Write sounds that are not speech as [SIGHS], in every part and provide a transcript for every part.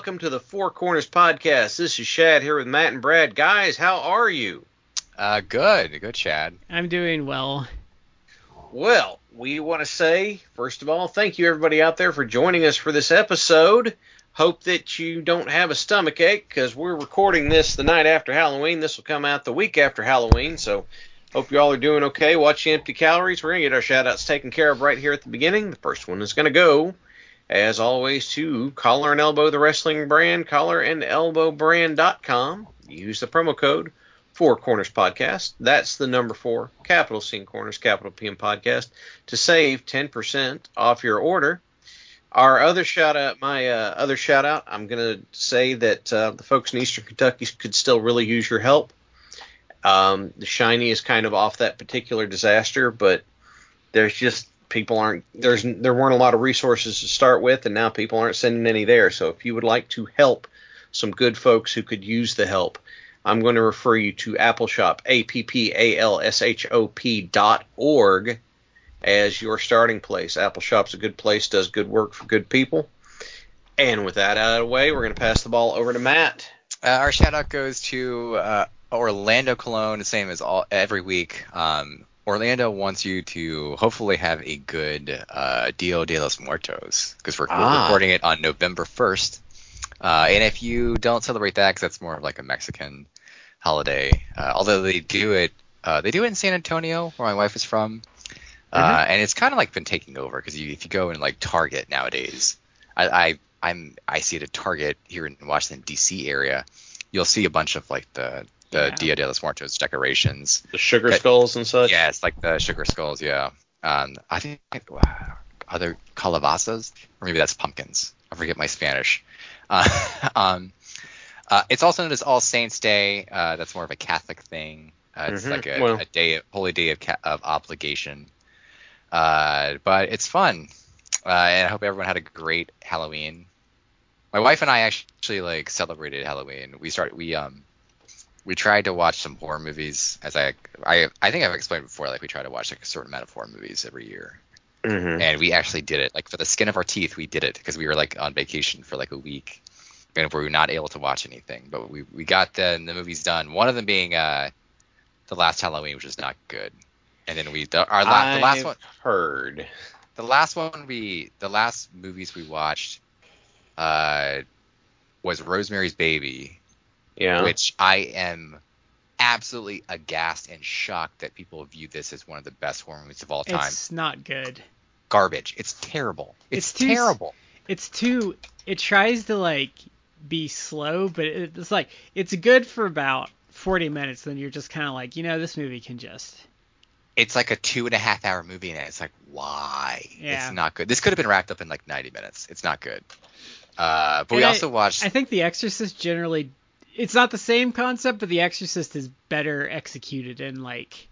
Welcome to the Four Corners Podcast. This is Shad here with Matt and Brad. Guys, how are you? Uh, good, good, Chad. I'm doing well. Well, we want to say, first of all, thank you everybody out there for joining us for this episode. Hope that you don't have a stomach ache because we're recording this the night after Halloween. This will come out the week after Halloween, so hope you all are doing okay. Watch the empty calories. We're gonna get our shout outs taken care of right here at the beginning. The first one is gonna go as always, to Collar and Elbow, the wrestling brand, collarandelbowbrand.com. Use the promo code Four Corners Podcast. That's the number four, capital C Corners, capital PM Podcast, to save 10% off your order. Our other shout out, my uh, other shout out, I'm going to say that uh, the folks in Eastern Kentucky could still really use your help. Um, the Shiny is kind of off that particular disaster, but there's just people aren't there's there weren't a lot of resources to start with, and now people aren't sending any there. So if you would like to help some good folks who could use the help, I'm going to refer you to Appalshop, a p p a l s h o p dot org, as your starting place. Appalshop's a good place, does good work for good people. And with that out of the way, we're going to pass the ball over to Matt. Uh, our shout out goes to uh, Orlando Cologne, the same as all every week. Um, Orlando wants you to hopefully have a good uh, Dia de los Muertos because we're, Ah. recording it on November 1st. Uh, and if you don't celebrate that, because that's more of like a Mexican holiday, uh, although they do it, uh, they do it in San Antonio, where my wife is from, uh, and it's kind of like been taking over because you, if you go in like Target nowadays, I, I I'm I see it at Target here in Washington D.C. area, you'll see a bunch of like the the Yeah. Dia de los Muertos decorations. The sugar Okay. skulls and such. Yeah, it's like the sugar skulls. Yeah. Um, I think other calabazas, or maybe that's pumpkins. I forget my Spanish. Uh, [LAUGHS] um, uh, it's also known as All Saints Day. Uh, that's more of a Catholic thing. Uh, it's Mhm. like a, Well- a day, holy day of, ca- of obligation. Uh, but it's fun, uh, and I hope everyone had a great Halloween. My wife and I actually like celebrated Halloween. We started we um we tried to watch some horror movies as I I I think I've explained before like we try to watch like a certain amount of horror movies every year. Mm-hmm. And we actually did it like for the skin of our teeth we did it because we were like on vacation for like a week and we were not able to watch anything. But we we got the the movies done. One of them being uh the last Halloween which was not good. And then we the, our la- the last one heard. the last one we the last movies we watched uh was Rosemary's Baby Yeah. which I am absolutely aghast and shocked that people view this as one of the best horror movies of all time. It's not good. Garbage. It's terrible. It's, It's too terrible. It's too. It tries to like be slow, but it- it's like it's good for about 40 minutes. Then you're just kind of like, you know, this movie can just. It's like a two and a half hour movie, and it's like, why? Yeah. It's not good. This could have been wrapped up in like 90 minutes. It's not good. Uh, but we I- also watched. I think The Exorcist generally. It's not the same concept, but The Exorcist is better executed in like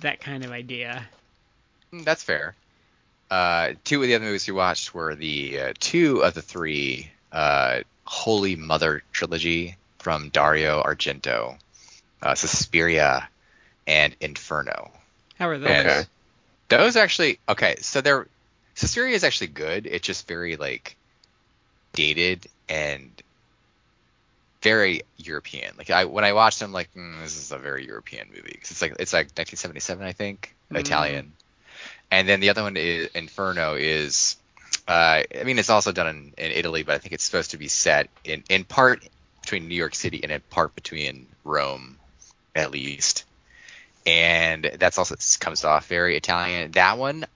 that kind of idea. Mm, That's fair. Uh, two of the other movies we watched were the uh, two of the three uh, Holy Mother trilogy from Dario Argento, uh, Suspiria, and Inferno. How are those? And Okay. Those actually okay. So they're Suspiria is actually good. It's just very like dated and very European. Like I when I watched them, like mm, this is a very European movie 'Cause it's like it's like 1977, I think, Mm. Italian. And then the other one is Inferno is, uh, I mean, it's also done in, in Italy, but I think it's supposed to be set in in part between New York City and in part between Rome, at least. and that's also comes off very Italian. That one,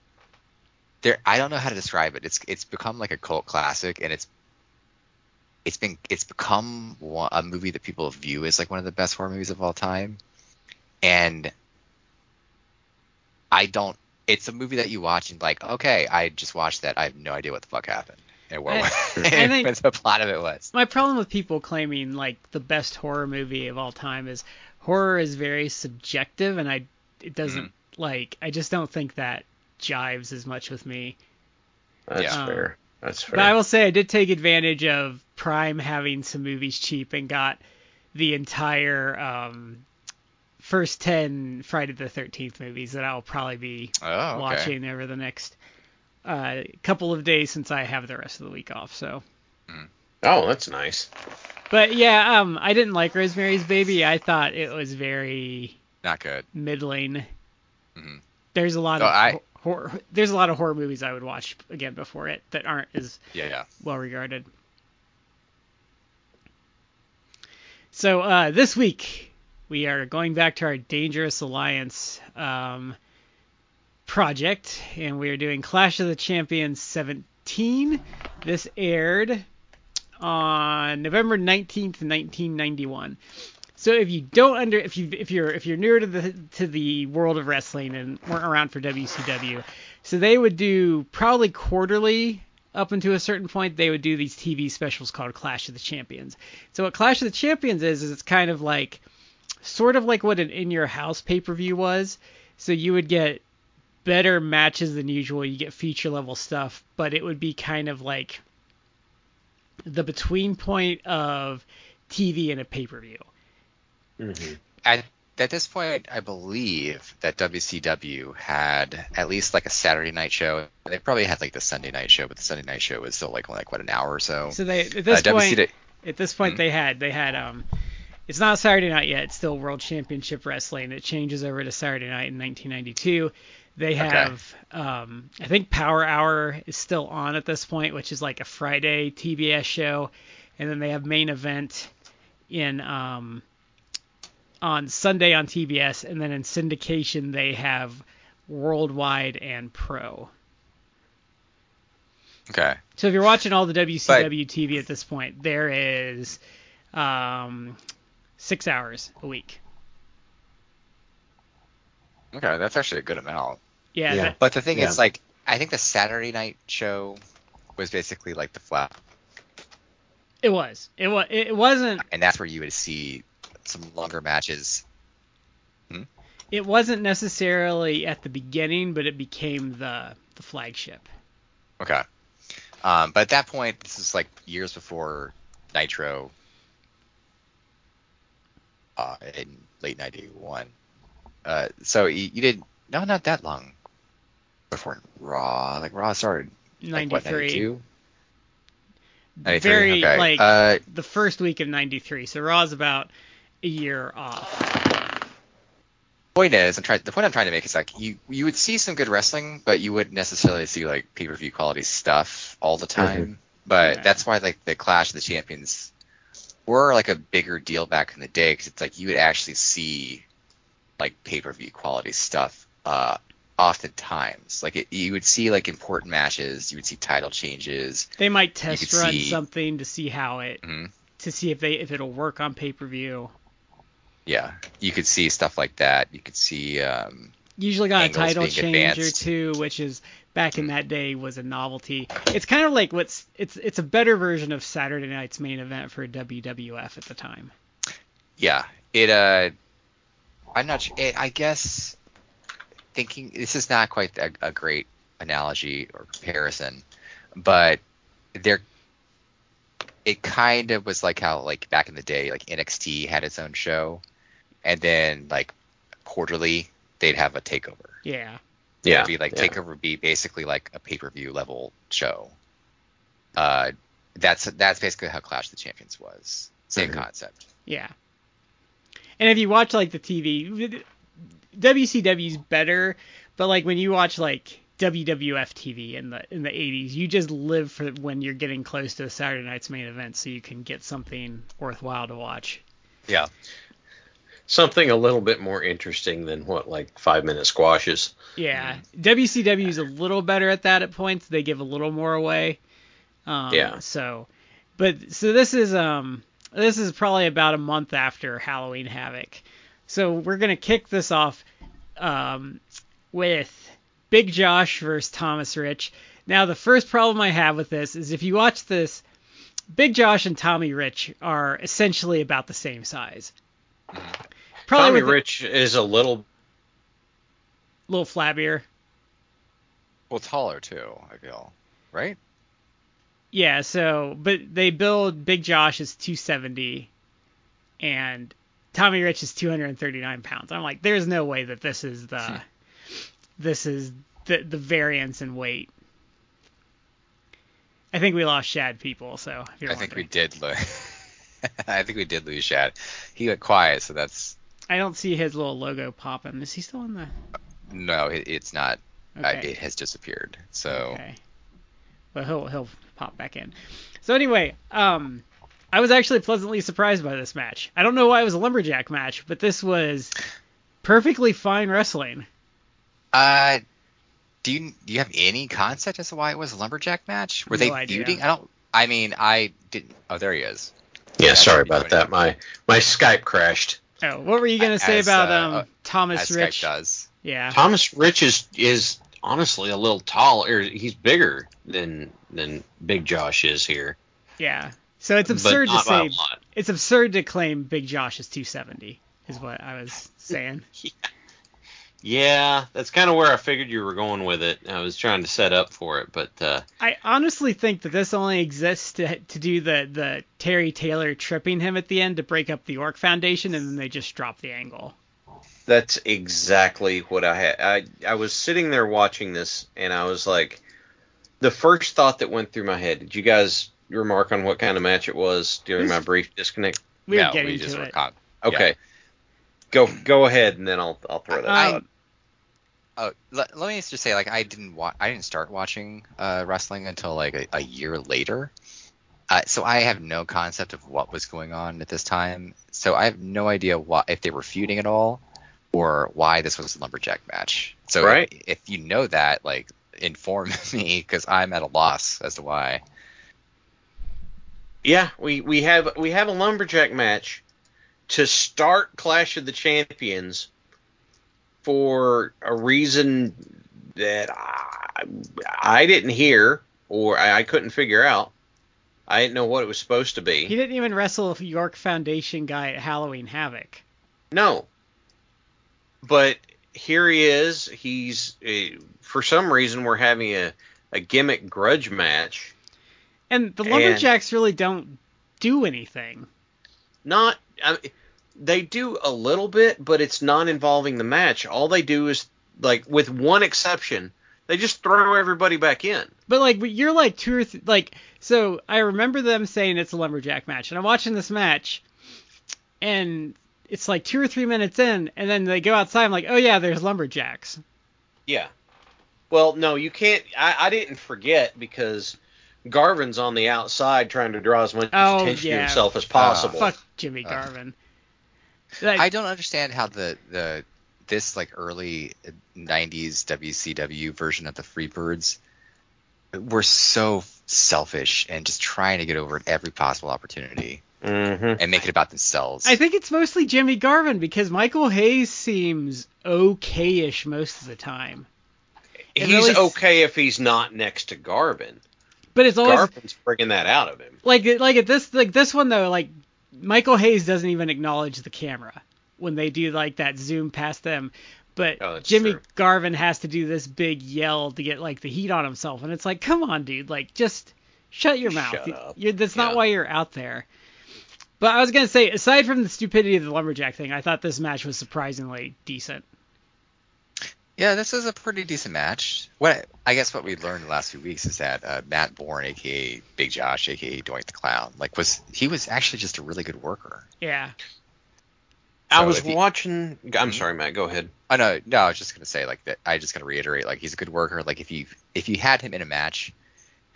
there I don't know how to describe it. It's it's become like a cult classic, and it's it's been it's become a movie that people view as like one of the best horror movies of all time, and I don't. It's a movie that you watch and like, okay, I just watched that. I have no idea what the fuck happened and [LAUGHS] [LAUGHS] what, I- what I think- the plot of it was. My problem with people claiming like the best horror movie of all time is horror is very subjective, and I it doesn't Mm-hmm. like I just don't think that jives as much with me. That's Yeah. fair. That's fair. But I will say I did take advantage of Prime having some movies cheap and got the entire um, first ten Friday the Thirteenth movies that I'll probably be Oh, okay. watching over the next uh, couple of days since I have the rest of the week off. So. oh, that's nice. But yeah, um, I didn't like Rosemary's Baby. I thought it was very Not good. middling. Mhm. There's a lot Oh, of I- horror. There's a lot of horror movies I would watch again before it that aren't as Yeah, yeah. well regarded. So uh, this week we are going back to our Dangerous Alliance um, project, and we are doing Clash of the Champions 17. This aired on November 19th, 1991. So if you don't under if you if you're if you're newer to the to the world of wrestling and weren't around for WCW, so they would do probably quarterly up until a certain point they would do these TV specials called Clash of the Champions. So what Clash of the Champions is is it's kind of like sort of like what an in your house pay-per-view was. So you would get better matches than usual, you get feature level stuff, but it would be kind of like the between point of TV and a pay-per-view. Mm-hmm. At at this point, I believe that WCW had at least like a Saturday night show. They probably had like the Sunday night show, but the Sunday night show was still like like what an hour or so. So they at this uh, point WCW at this point Mhm. they had they had um it's not Saturday night yet, it's still World Championship Wrestling. It changes over to Saturday night in 1992. They have um I think Power Hour is still on at this point, which is like a Friday TBS show, and then they have main event in um on Sunday on TBS, and then in syndication they have Worldwide and Pro. Okay. So if you're watching all the WCW TV at this point, there is um, six hours a week. Okay, that's actually a good amount. Yeah, Yeah. that- But the thing Yeah. is, like, I think the Saturday night show was basically like the flat, it was. It was. It wasn't. and that's where you would see some longer matches. It wasn't necessarily at the beginning, but it became the the flagship. Okay. Um, but at that point, this is like years before Nitro. Uh, in late '91. Uh, so you, you did no, not that long before Raw. Like Raw started like, 93. 92? 93? Very okay. like uh, the first week of '93. So Raw's about a year off. point is, I'm trying. The point I'm trying to make is like you you would see some good wrestling, but you wouldn't necessarily see like pay per view quality stuff all the time. But Yeah. that's why like the Clash of the Champions were like a bigger deal back in the day because it's like you would actually see like pay per view quality stuff. Uh, oftentimes, like it, you would see like important matches, you would see title changes. They might test run see- something to see how it Mhm. to see if they if it'll work on pay per view. Yeah, you could see stuff like that. You could see. Um, usually got a title change or advanced. Mm. two, which is back in that day was a novelty. It's kind of like what's it's it's a better version of Saturday Night's main event for WWF at the time. Yeah, it. Uh, I'm not. su- It, I guess thinking this is not quite a, a great analogy or comparison, but there. It kind of was like how like back in the day, like NXT had its own show, and then like quarterly they'd have a takeover. Yeah. Yeah. It'd be like yeah. takeover would be basically like a pay per view level show. Uh, that's that's basically how Clash of the Champions was. Same Mhm. concept. Yeah. And if you watch like the TV, WCW's better, but like when you watch like WWF TV in the in the 80s, you just live for when you're getting close to a Saturday Night's main event, so you can get something worthwhile to watch. Yeah. Something a little bit more interesting than what like five minute squashes. Yeah, WCW is a little better at that at points. They give a little more away. Um, Yeah. So, but so this is um this is probably about a month after Halloween Havoc. So we're gonna kick this off um with Big Josh versus Thomas Rich. Now the first problem I have with this is if you watch this, Big Josh and Tommy Rich are essentially about the same size. Probably Tommy with a Rich is a little little flabbier. Well, taller too. I feel right. Yeah, so but they build Big Josh is 270 and Tommy Rich is 239 pounds. I'm like, there's no way that this is the hmm. [LAUGHS] this is the the variance in weight. I think we lost Shad people, so if you're I think we did lose. [LAUGHS] I think we did lose Shad. He went quiet, so that's I don't see his little logo popping. Is he still in the? no. It, it's not. Okay. it has disappeared. So Okay. But he'll he'll pop back in. So anyway, um, I was actually pleasantly surprised by this match. I don't know why it was a lumberjack match, but this was perfectly fine wrestling. Uh, do you do you have any concept as to why it was a lumberjack match? Were No they idea. feuding? I don't. I mean, I didn't. Oh, there he is. Yeah, sorry about that. My my Skype crashed. Oh, what were you gonna say As, about uh, um uh, Thomas As Rich? Skype does. Yeah. Thomas Rich is is honestly a little tall, or he's bigger than than Big Josh is here. Yeah. So it's absurd to say it's absurd to claim Big Josh is 270 is what I was saying. [LAUGHS] Yeah, that's kind of where I figured you were going with it. I was trying to set up for it, but uh, I honestly think that this only exists to to do the the Terry Taylor tripping him at the end to break up the York Foundation, and then they just drop the angle. that's exactly what I had. I I was sitting there watching this, and I was like, the first thought that went through my head. Did you guys remark on what kind of match it was during my brief disconnect? We were no, getting we just to were it. con- Okay, go go ahead, and then I'll I'll throw that. I- out. Oh, let, let me just say, like, I didn't watch, I didn't start watching uh, wrestling until like a, a year later. Uh, so I have no concept of what was going on at this time. So I have no idea why if they were feuding at all, or why this was a lumberjack match. So Right. if, if you know that, like, inform [LAUGHS] me because I'm at a loss as to why. Yeah, we, we have we have a lumberjack match to start Clash of the Champions for a reason that I, I didn't hear or I, I couldn't figure out. I didn't know what it was supposed to be. He didn't even wrestle a York Foundation guy at Halloween Havoc. No, but here he is. He's uh, for some reason we're having a a gimmick grudge match. And the And- Lumberjacks really don't do anything. Not I they do a little bit but it's not involving the match all they do is like with one exception they just throw everybody back in But like you're like two or th- like so I remember them saying it's a lumberjack match, and I'm watching this match, and it's like two or three minutes in, and then they go outside. I'm like, oh yeah, there's lumberjacks. yeah well no you can't i, I didn't forget because garvin's on the outside trying to draw as much Oh, attention yeah. to himself as possible Fuck Jimmy Uh. Garvin. Like, I don't understand how the the this like early '90s WCW version of the Freebirds were so selfish and just trying to get over at every possible opportunity hmm and make it about themselves. I think it's mostly Jimmy Garvin because Michael Hayes seems okayish most of the time, It he's really s- okay if he's not next to garvin but it's always garvin's bringing that out of him. Like like at this like this one though like Michael Hayes doesn't even acknowledge the camera when they do like that zoom past them. But Oh, Jimmy true. Garvin has to do this big yell to get like the heat on himself. And it's like come on dude. Like just shut your mouth. Shut. You're, that's not Yeah. why you're out there. But I was gonna say aside from the stupidity of the lumberjack thing I thought this match was surprisingly decent yeah, this is a pretty decent match. What I guess what we learned the last few weeks is that uh, Matt Bourne, aka Big Josh, aka Doink the Clown, like was he was actually just a really good worker. yeah i was he- watching i'm Mhm. sorry matt go ahead Oh no, no, I was just gonna say like that. I just gonna reiterate like he's a good worker. Like if you if you had him in a match,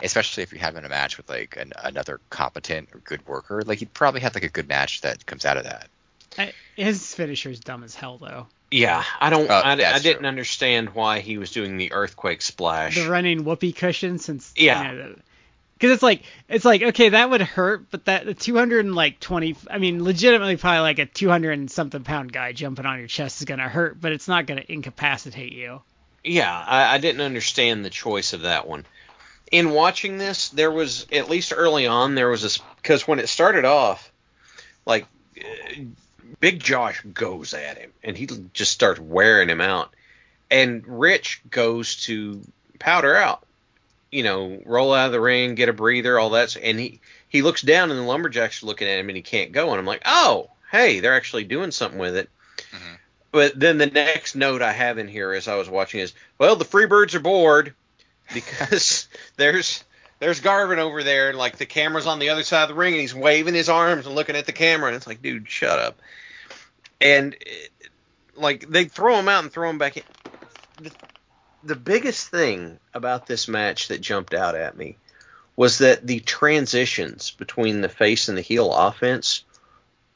especially if you have him in a match with like an, another competent or good worker, like you'd probably have like a good match that comes out of that. I, his finisher's dumb as hell though. Yeah, I don't. Uh, I, I didn't true. understand why he was doing the earthquake splash. The running whoopee cushion since Yeah. you know, because it's like it's like okay that would hurt, but that the 200 and like 20, I mean legitimately probably like a 200 and something pound guy jumping on your chest is gonna hurt, but it's not gonna incapacitate you. Yeah, I, I didn't understand the choice of that one. In watching this, there was at least early on there was this because when it started off, like uh, Big Josh goes at him and he just starts wearing him out, and Rich goes to powder out, you know, roll out of the ring, get a breather, all that, and he he looks down and the lumberjacks are looking at him and he can't go, and I'm like, oh, hey, they're actually doing something with it. Mhm. But then the next note I have in here as I was watching is, well, the Freebirds are bored because [LAUGHS] there's there's Garvin over there, and like the camera's on the other side of the ring, and he's waving his arms and looking at the camera, and it's like, dude, shut up. And like they throw him out and throw him back in. The, the biggest thing about this match that jumped out at me was that the transitions between the face and the heel offense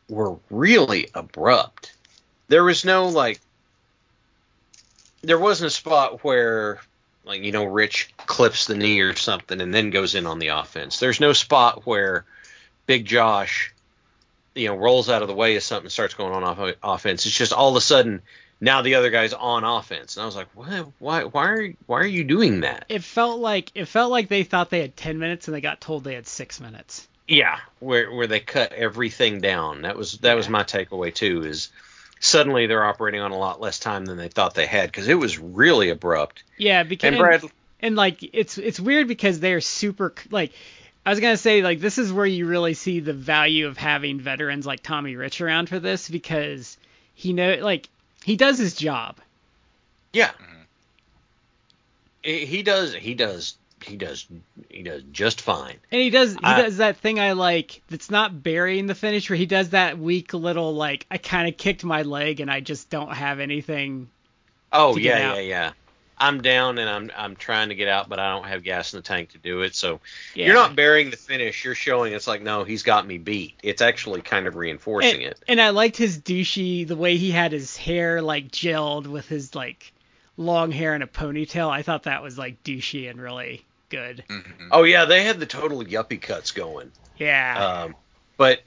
were really abrupt. There was no like there wasn't a spot where like you know Rich clips the knee or something and then goes in on the offense. There's no spot where Big Josh you know rolls out of the way as something starts going on off- offense. It's just all of a sudden now the other guy's on offense. And I was like, "What? Why why are why are you doing that?" It felt like it felt like they thought they had 10 minutes and they got told they had six minutes. Yeah, where where they cut everything down. That was that was my takeaway too. Is suddenly they're operating on a lot less time than they thought they had because it was really abrupt. Yeah, because And Brad, and like it's it's weird because they're super like I was gonna say like this is where you really see the value of having veterans like Tommy Rich around for this because he know like he does his job. yeah, mm-hmm. he he does he does he does he does just fine. And he does he I- does that thing I like that's not burying the finish where he does that weak little like I kind of kicked my leg and I just don't have anything. Oh To get yeah yeah yeah. I'm down and I'm I'm trying to get out, but I don't have gas in the tank to do it. So Yeah. you're not burying the finish. You're showing it's like no, he's got me beat. It's actually kind of reinforcing and, it. and I liked his douchey the way he had his hair like gelled with his like long hair and a ponytail. I thought that was like douchey and really good. Mhm. Oh yeah, they had the total yuppie cuts going. Yeah. Um, but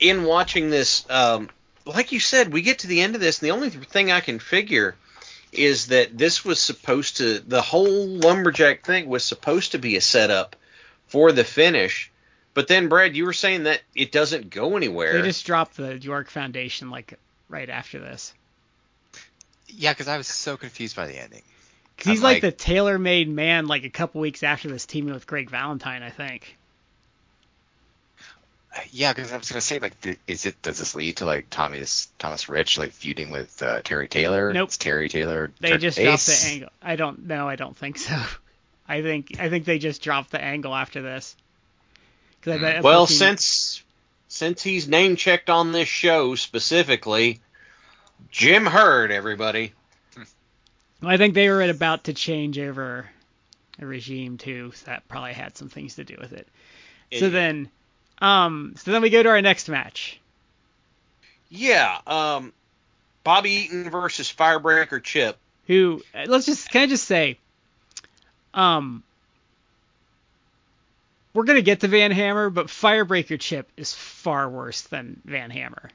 in watching this, um, like you said, we get to the end of this, and the only thing I can figure is that this was supposed to, the whole lumberjack thing was supposed to be a setup for the finish. But then, Brad, you were saying that it doesn't go anywhere. they just dropped the York Foundation like right after this. Yeah, because I was so confused by the ending. 'Cause he's like, like- the Taylor-Made Man like a couple weeks after this teaming with Greg Valentine, I think. Yeah, because I was gonna say like, th- is it does this lead to like Thomas Thomas Rich like feuding with uh, Terry Taylor? Nope. Is Terry Taylor. They turned just face? dropped the angle. I don't know. I don't think so. [LAUGHS] I think I think they just dropped the angle after this. 'Cause I bet Hmm. well, looking- since since he's name checked on this show specifically, Jim Herd, everybody. I think they were about to change over a regime too, so that probably had some things to do with it. So then, um, so then we go to our next match. Yeah, um, Bobby Eaton versus Firebreaker Chip. Who? uh, Let's just can I just say, um, we're gonna get to Van Hammer, but Firebreaker Chip is far worse than Van Hammer.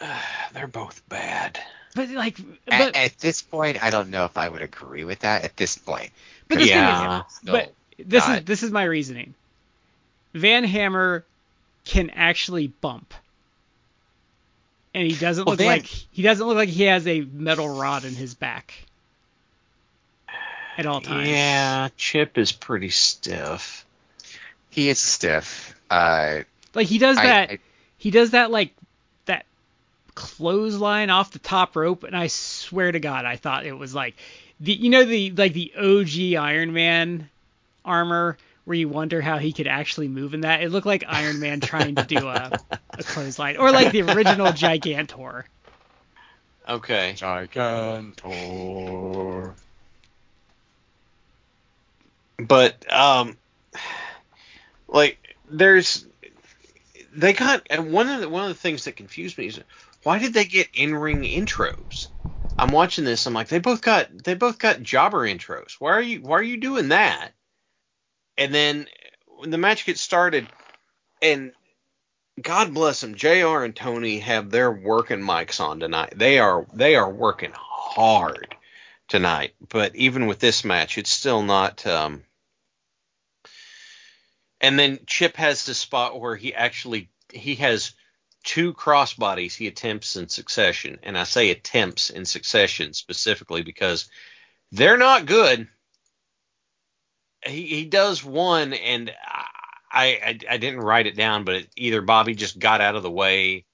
[SIGHS] They're both bad. But like, but At, at this point, I don't know if I would agree with that. At this point, But Yeah. is, but this is this is my reasoning. Van Hammer can actually bump, and he doesn't Well, look Van- like he doesn't look like he has a metal rod in his back at all times. Yeah, Chip is pretty stiff. he is stiff. Uh, like he does I- that. I- he does that like that clothesline off the top rope, and I swear to God, I thought it was like the you know the like the OG Iron Man armor where you wonder how he could actually move in that. It looked like Iron Man trying to do a, a clothesline, or like the original Gigantor. Okay. Gigantor. But um like there's they got and one of the one of the things that confused me is why did they get in ring intros? I'm watching this. I'm like, they both got they both got jobber intros. Why are you why are you doing that? And then when the match gets started, and God bless them, Jr. and Tony have their working mics on tonight. They are they are working hard tonight. But even with this match, it's still not. Um, and then Chip has the spot where he actually he has two crossbodies he attempts in succession, and I say attempts in succession specifically because they're not good. He he does one, and I I, I didn't write it down, but it, either Bobby just got out of the way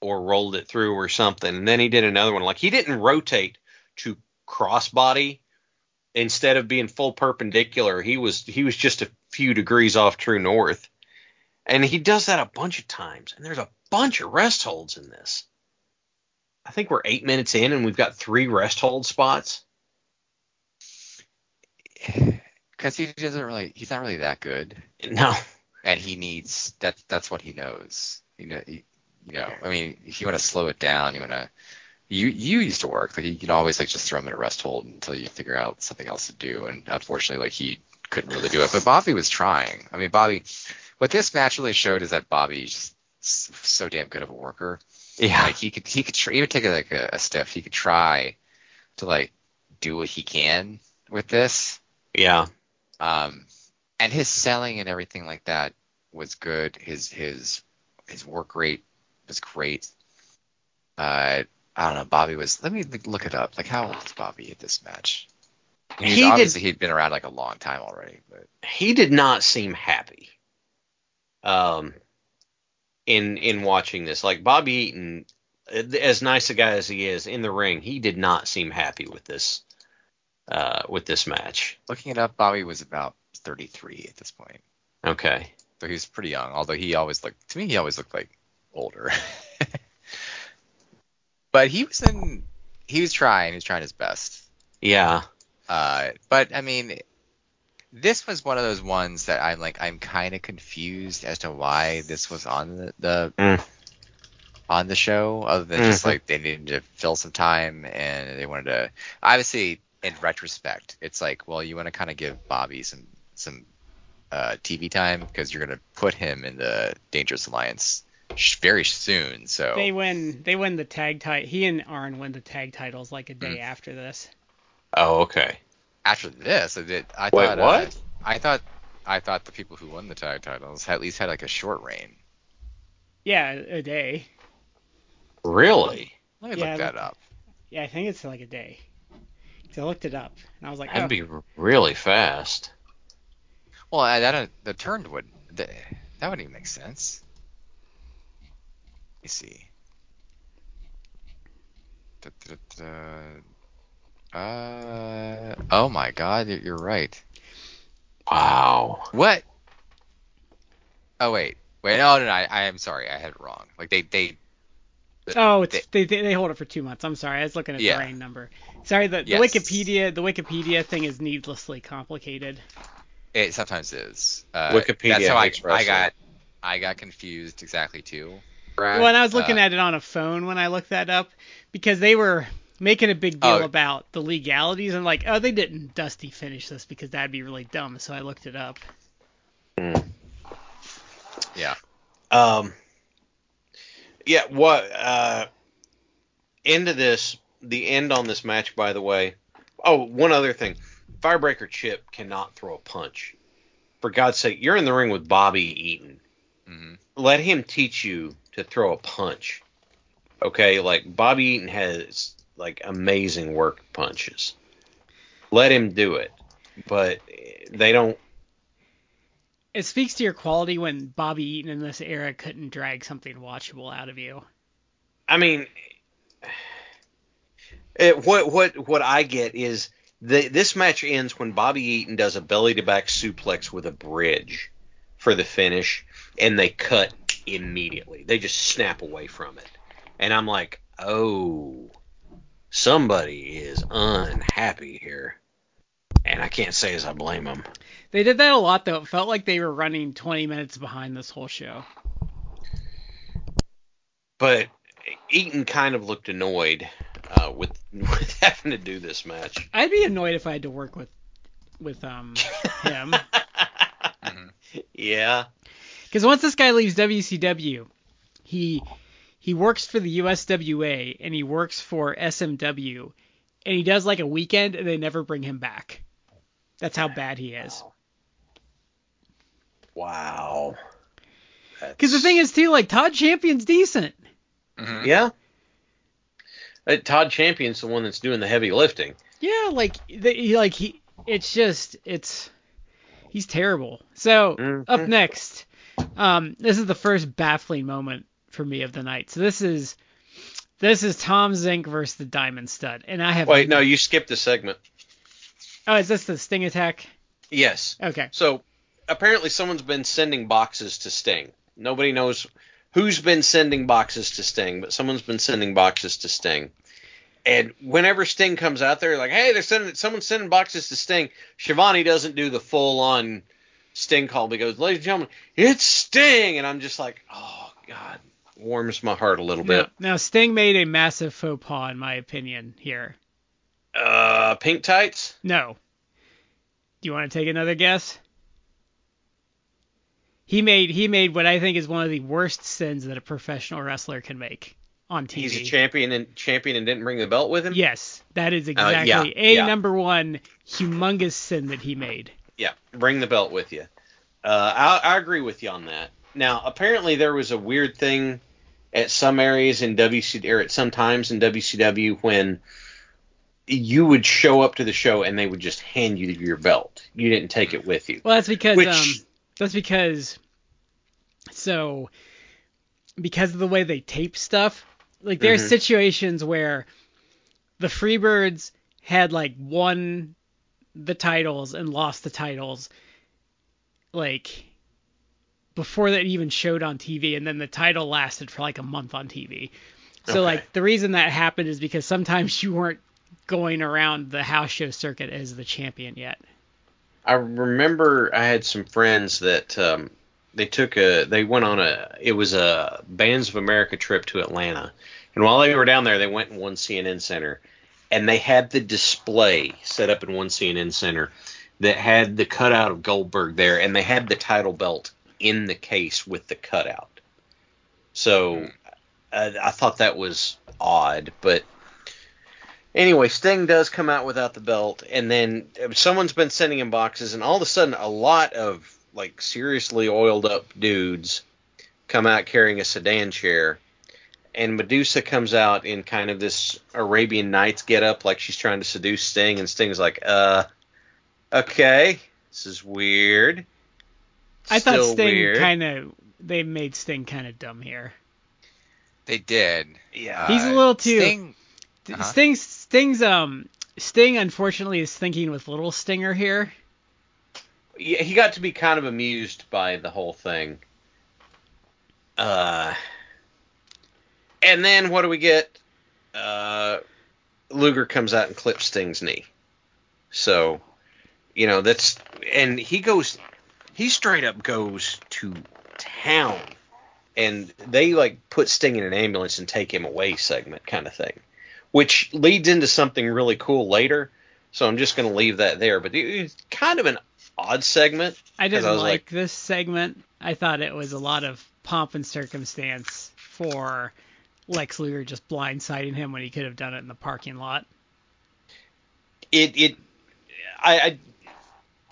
or rolled it through or something, and then he did another one. Like he didn't rotate to crossbody instead of being full perpendicular. He was he was just a few degrees off true north. And he does that a bunch of times. And there's a bunch of rest holds in this. I think we're eight minutes in and we've got three rest hold spots. Because he doesn't really, he's not really that good, No. and he needs that. That's what he knows. You know, he, you know. I mean, if you want to slow it down, you want to. You you used to work like you can always like just throw him in a rest hold until you figure out something else to do, and unfortunately, like he couldn't really do it. But Bobby was trying. I mean, Bobby. What this match really showed is that Bobby's just so damn good of a worker. Yeah. Like he could he could try, even take like a, a stiff. He could try to like do what he can with this. Yeah. Um, and his selling and everything like that was good. His his his work rate was great. Uh, I don't know. Bobby was. Let me look it up. Like how old is Bobby at this match? Mean, He did- obviously he'd been around like a long time already, but He did not seem happy. Um in in watching this. Like Bobby Eaton, as nice a guy as he is in the ring, he did not seem happy with this uh with this match. looking it up, Bobby was about 33 at this point. Okay. So he was pretty young, although he always looked to me he always looked like older. [LAUGHS] but he was in he was trying, he was trying his best. Yeah. Uh but I mean this was one of those ones that I'm like I'm kind of confused as to why this was on the, the Mm. on the show other than just Mhm. like they needed to fill some time and they wanted to obviously in retrospect it's like well you want to kind of give Bobby some some uh, TV time because you're going to put him in the Dangerous Alliance sh- very soon. So They win. They win the tag title. He and Arn win the tag titles like a day Mm. after this. Oh, okay. after this, I did. I Wait, thought. what? Uh, I thought. I thought the people who won the tag titles at least had like a short reign. Yeah, a day. Really? Let me Yeah, look that up. Yeah, I think it's like a day. 'Cause I looked it up and I was like, That'd oh, be really fast. Well, I, that uh, the turn would the, that wouldn't even make sense. Let me see. Da, da, da, Uh, oh my God, you're, you're right. Wow. What? Oh wait, wait, no, no, no I, I am sorry, I had it wrong. Like they, they, oh, it's they, they they hold it for two months. I'm sorry, I was looking at Yeah. the reign number. Sorry, the, the Wikipedia the Wikipedia thing is needlessly complicated. it sometimes is. Uh, Wikipedia That's how I, I got, I got confused exactly too. Right. Well, and I was looking Uh, at it on a phone when I looked that up because they were making a big deal Oh. about the legalities and like, oh, they didn't Dusty finish this because that'd be really dumb. So I looked it up. Yeah. Um. Yeah. What? Uh. End of this. The end on this match, by the way. Oh, one other thing. Firebreaker Chip cannot throw a punch. For God's sake, you're in the ring with Bobby Eaton. hmm Let him teach you to throw a punch. Okay, like Bobby Eaton has like amazing work punches. Let him do it. But they don't It speaks to your quality when Bobby Eaton in this era couldn't drag something watchable out of you. I mean, it, what what what I get is the, this match ends when Bobby Eaton does a belly to back suplex with a bridge for the finish, and they cut immediately. They just snap away from it, and I'm like, oh, somebody is unhappy here, and I can't say as I blame them. They did that a lot though. It felt like they were running 20 minutes behind this whole show. but Eaton kind of looked annoyed uh, with [LAUGHS] with having to do this match. I'd be annoyed if I had to work with with um him. [LAUGHS] Yeah. Because once this guy leaves WCW, he he works for the USWA and he works for SMW, and he does like a weekend and they never bring him back. That's how bad he is. Wow. Because the thing is too, like Todd Champion's decent. Mhm. Yeah. Uh, Todd Champion's the one that's doing the heavy lifting. Yeah, like the, he, like he, it's just it's he's terrible. So Mhm. up next, um, this is the first baffling moment for me of the night. So this is this is Tom Zink versus the Diamond Stud, and I have Wait, no, you skipped the segment. Oh, is this the Sting attack? Yes. Okay. So apparently someone's been sending boxes to Sting. Nobody knows who's been sending boxes to Sting, but someone's been sending boxes to Sting. And whenever Sting comes out there, like, hey, they're sending someone's sending boxes to Sting. Schiavone doesn't do the full on Sting call. But goes, ladies and gentlemen, it's Sting, and I'm just like, oh god, warms my heart a little Now, bit. now Sting made a massive faux pas in my opinion here. Uh, pink tights. No. Do you want to take another guess? He made he made what I think is one of the worst sins that a professional wrestler can make on TV. He's a champion and champion and didn't bring the belt with him. Yes, that is exactly yeah, a yeah. number one humongous sin that he made. Yeah, bring the belt with you. Uh, I, I agree with you on that. Now, apparently there was a weird thing at some areas in WC or at some times in WCW when you would show up to the show and they would just hand you your belt. You didn't take it with you. Well, that's because Which- um, that's because so because of the way they tape stuff, like there's Mhm. situations where the Freebirds had like won the titles and lost the titles like before that even showed on TV and then the title lasted for like a month on TV. So Okay. like the reason that happened is because sometimes [LAUGHS] you weren't going around the house show circuit as the champion yet. I remember I had some friends that um, they took a they went on a it was a Bands of America trip to Atlanta, and while they were down there, they went in one CNN center, and they had the display set up in one CNN center that had the cutout of Goldberg there, and they had the title belt in the case with the cutout. So I, I thought that was odd, but Anyway, Sting does come out without the belt, and then someone's been sending him boxes, and all of a sudden, a lot of like seriously oiled up dudes come out carrying a sedan chair, and Medusa comes out in kind of this Arabian Nights get up, like she's trying to seduce Sting, and Sting's like, uh, okay, this is weird. I thought Sting kind of they made Sting kind of dumb here. They did. Yeah. He's a little too- Sting, D- Uh-huh. Sting's Sting's um Sting unfortunately is thinking with little Stinger here. yeah, he got to be kind of amused by the whole thing. Uh, and then what do we get? Uh, Luger comes out and clips Sting's knee. So, you know, that's and he goes, he straight up goes to town, and they like put Sting in an ambulance and take him away segment kind of thing, which leads into something really cool later. So I'm just going to leave that there. But it's kind of an odd segment. I didn't I was like this segment. I thought it was a lot of pomp and circumstance for Lex Luger just blindsiding him when he could have done it in the parking lot. it it I, I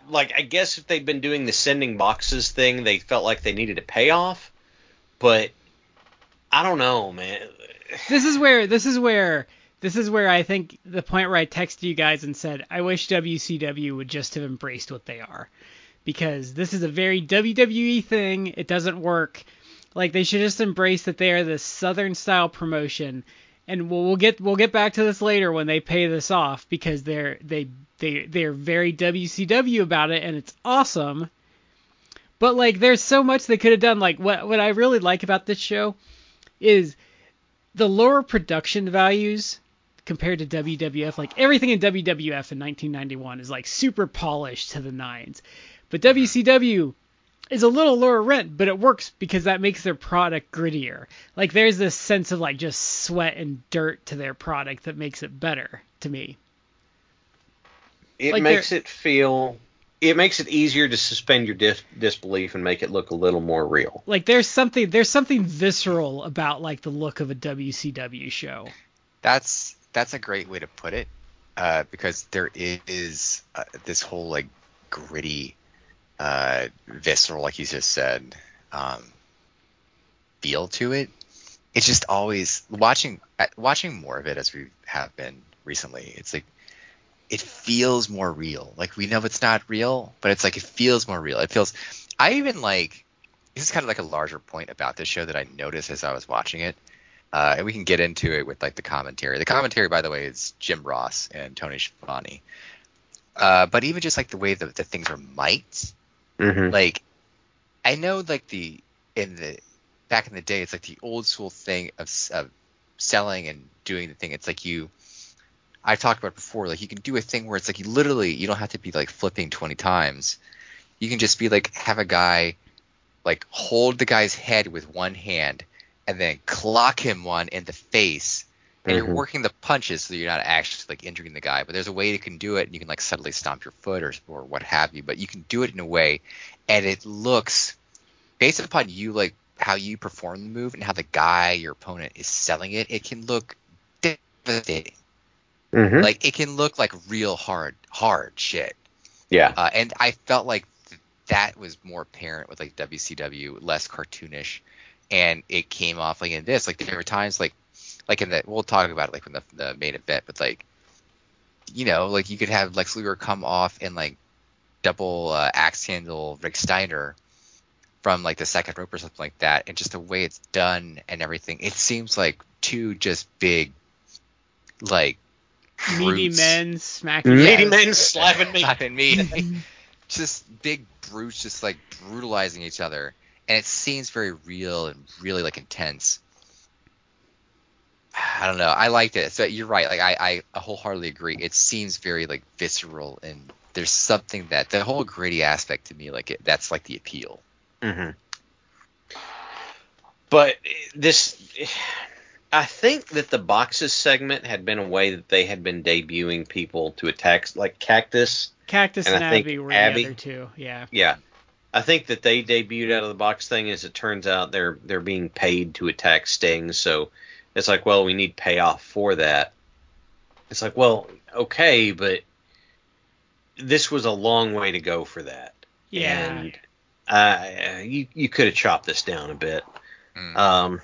like I guess if they'd been doing the sending boxes thing, they felt like they needed a payoff, but I don't know, man. This is where this is where this is where I think the point where I texted you guys and said I wish WCW would just have embraced what they are. Because this is a very WWE thing. It doesn't work. Like they should just embrace that they are this southern style promotion. And we'll, we'll get we'll get back to this later when they pay this off because they're they they they're very WCW about it and it's awesome. But like there's so much they could have done. Like what what I really like about this show is the lower production values compared to WWF. Like everything in WWF in 1991 is like super polished to the nines, but WCW is a little lower rent, but it works because that makes their product grittier. Like there's this sense of like just sweat and dirt to their product that makes it better to me. It Like makes it feel. It makes it easier to suspend your dis- disbelief and make it look a little more real. Like there's something there's something visceral about like the look of a WCW show. That's that's a great way to put it, uh, because there is uh, this whole like gritty, uh, visceral, like you just said, um, feel to it. It's just always watching uh, watching more of it as we have been recently. It's like it feels more real. Like we know it's not real, but it's like it feels more real. It feels. I even like. This is kind of like a larger point about this show that I noticed as I was watching it uh, and we can get into it with like the commentary. The commentary, by the way, is Jim Ross and Tony Schiavone. Uh, but even just like the way that the things are mic'd, Mm-hmm. like I know like the in the back in the day, it's like the old school thing of, of selling and doing the thing. It's like you. I've talked about it before. Like you can do a thing where it's like you literally you don't have to be like flipping twenty times. You can just be like have a guy like hold the guy's head with one hand and then clock him one in the face. And Mhm. you're working the punches so you're not actually like injuring the guy. But there's a way you can do it and you can like subtly stomp your foot or or what have you. But you can do it in a way and it looks based upon you like how you perform the move and how the guy your opponent is selling it, it can look devastating. Mm-hmm. Like it can look like real hard hard shit. yeah. Uh, and I felt like th- that was more apparent with like WCW, less cartoonish, and it came off like in this. Like there were times like, like in the we'll talk about it like in the the main event, but like, you know, like you could have Lex Luger come off and like double uh, axe handle Rick Steiner from like the second rope or something like that, and just the way it's done and everything, it seems like two just big, like Meaty brutes. men smacking. Meaty Yes. men slapping me. slapping me. [LAUGHS] just big brutes just like brutalizing each other and it seems very real and really like intense [SIGHS] i don't know i liked it so you're right like i i wholeheartedly agree it seems very like visceral and there's something that the whole gritty aspect to me like it, that's like the appeal Mm-hmm. But this, I think that the boxes segment had been a way that they had been debuting people to attack, like Cactus. Cactus And and, I think Abby were Abby- the other two. Yeah. Yeah, I think that they debuted out of the box thing. As it turns out, they're they're being paid to attack Sting, so it's like, well, we need payoff for that. It's like, well, okay, but this was a long way to go for that. Yeah. And uh, you you could have chopped this down a bit. Mm. Um,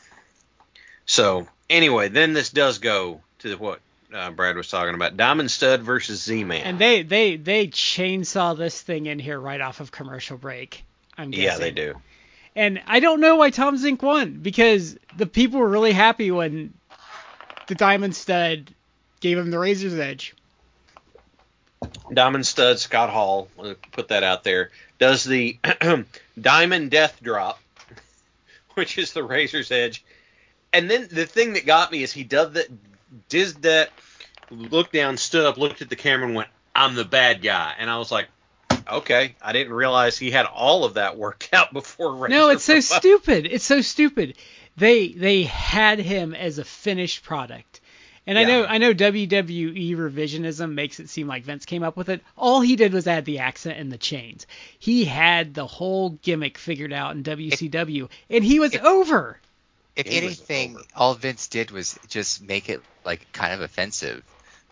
so anyway, then this does go to the, what uh, Brad was talking about: Diamond Stud versus Z-Man. And they they they chainsaw this thing in here right off of commercial break. I'm guessing. yeah, they do. And I don't know why Tom Zenk won because the people were really happy when the Diamond Stud gave him the Razor's Edge. Diamond Stud Scott Hall, uh, put that out there, does the [CLEARS THROAT] Diamond Death Drop, [LAUGHS] which is the Razor's Edge. And then the thing that got me is he does that, did that, looked down, stood up, looked at the camera, and went, "I'm the bad guy." And I was like, "Okay, I didn't realize he had all of that worked [LAUGHS] out before." Razor No, it's so up." stupid. It's so stupid. They they had him as a finished product. And I know I know WWE revisionism makes it seem like Vince came up with it. All he did was add the accent and the chains. He had the whole gimmick figured out in WCW, and he was over. if It was anything over. all vince did was just make it like kind of offensive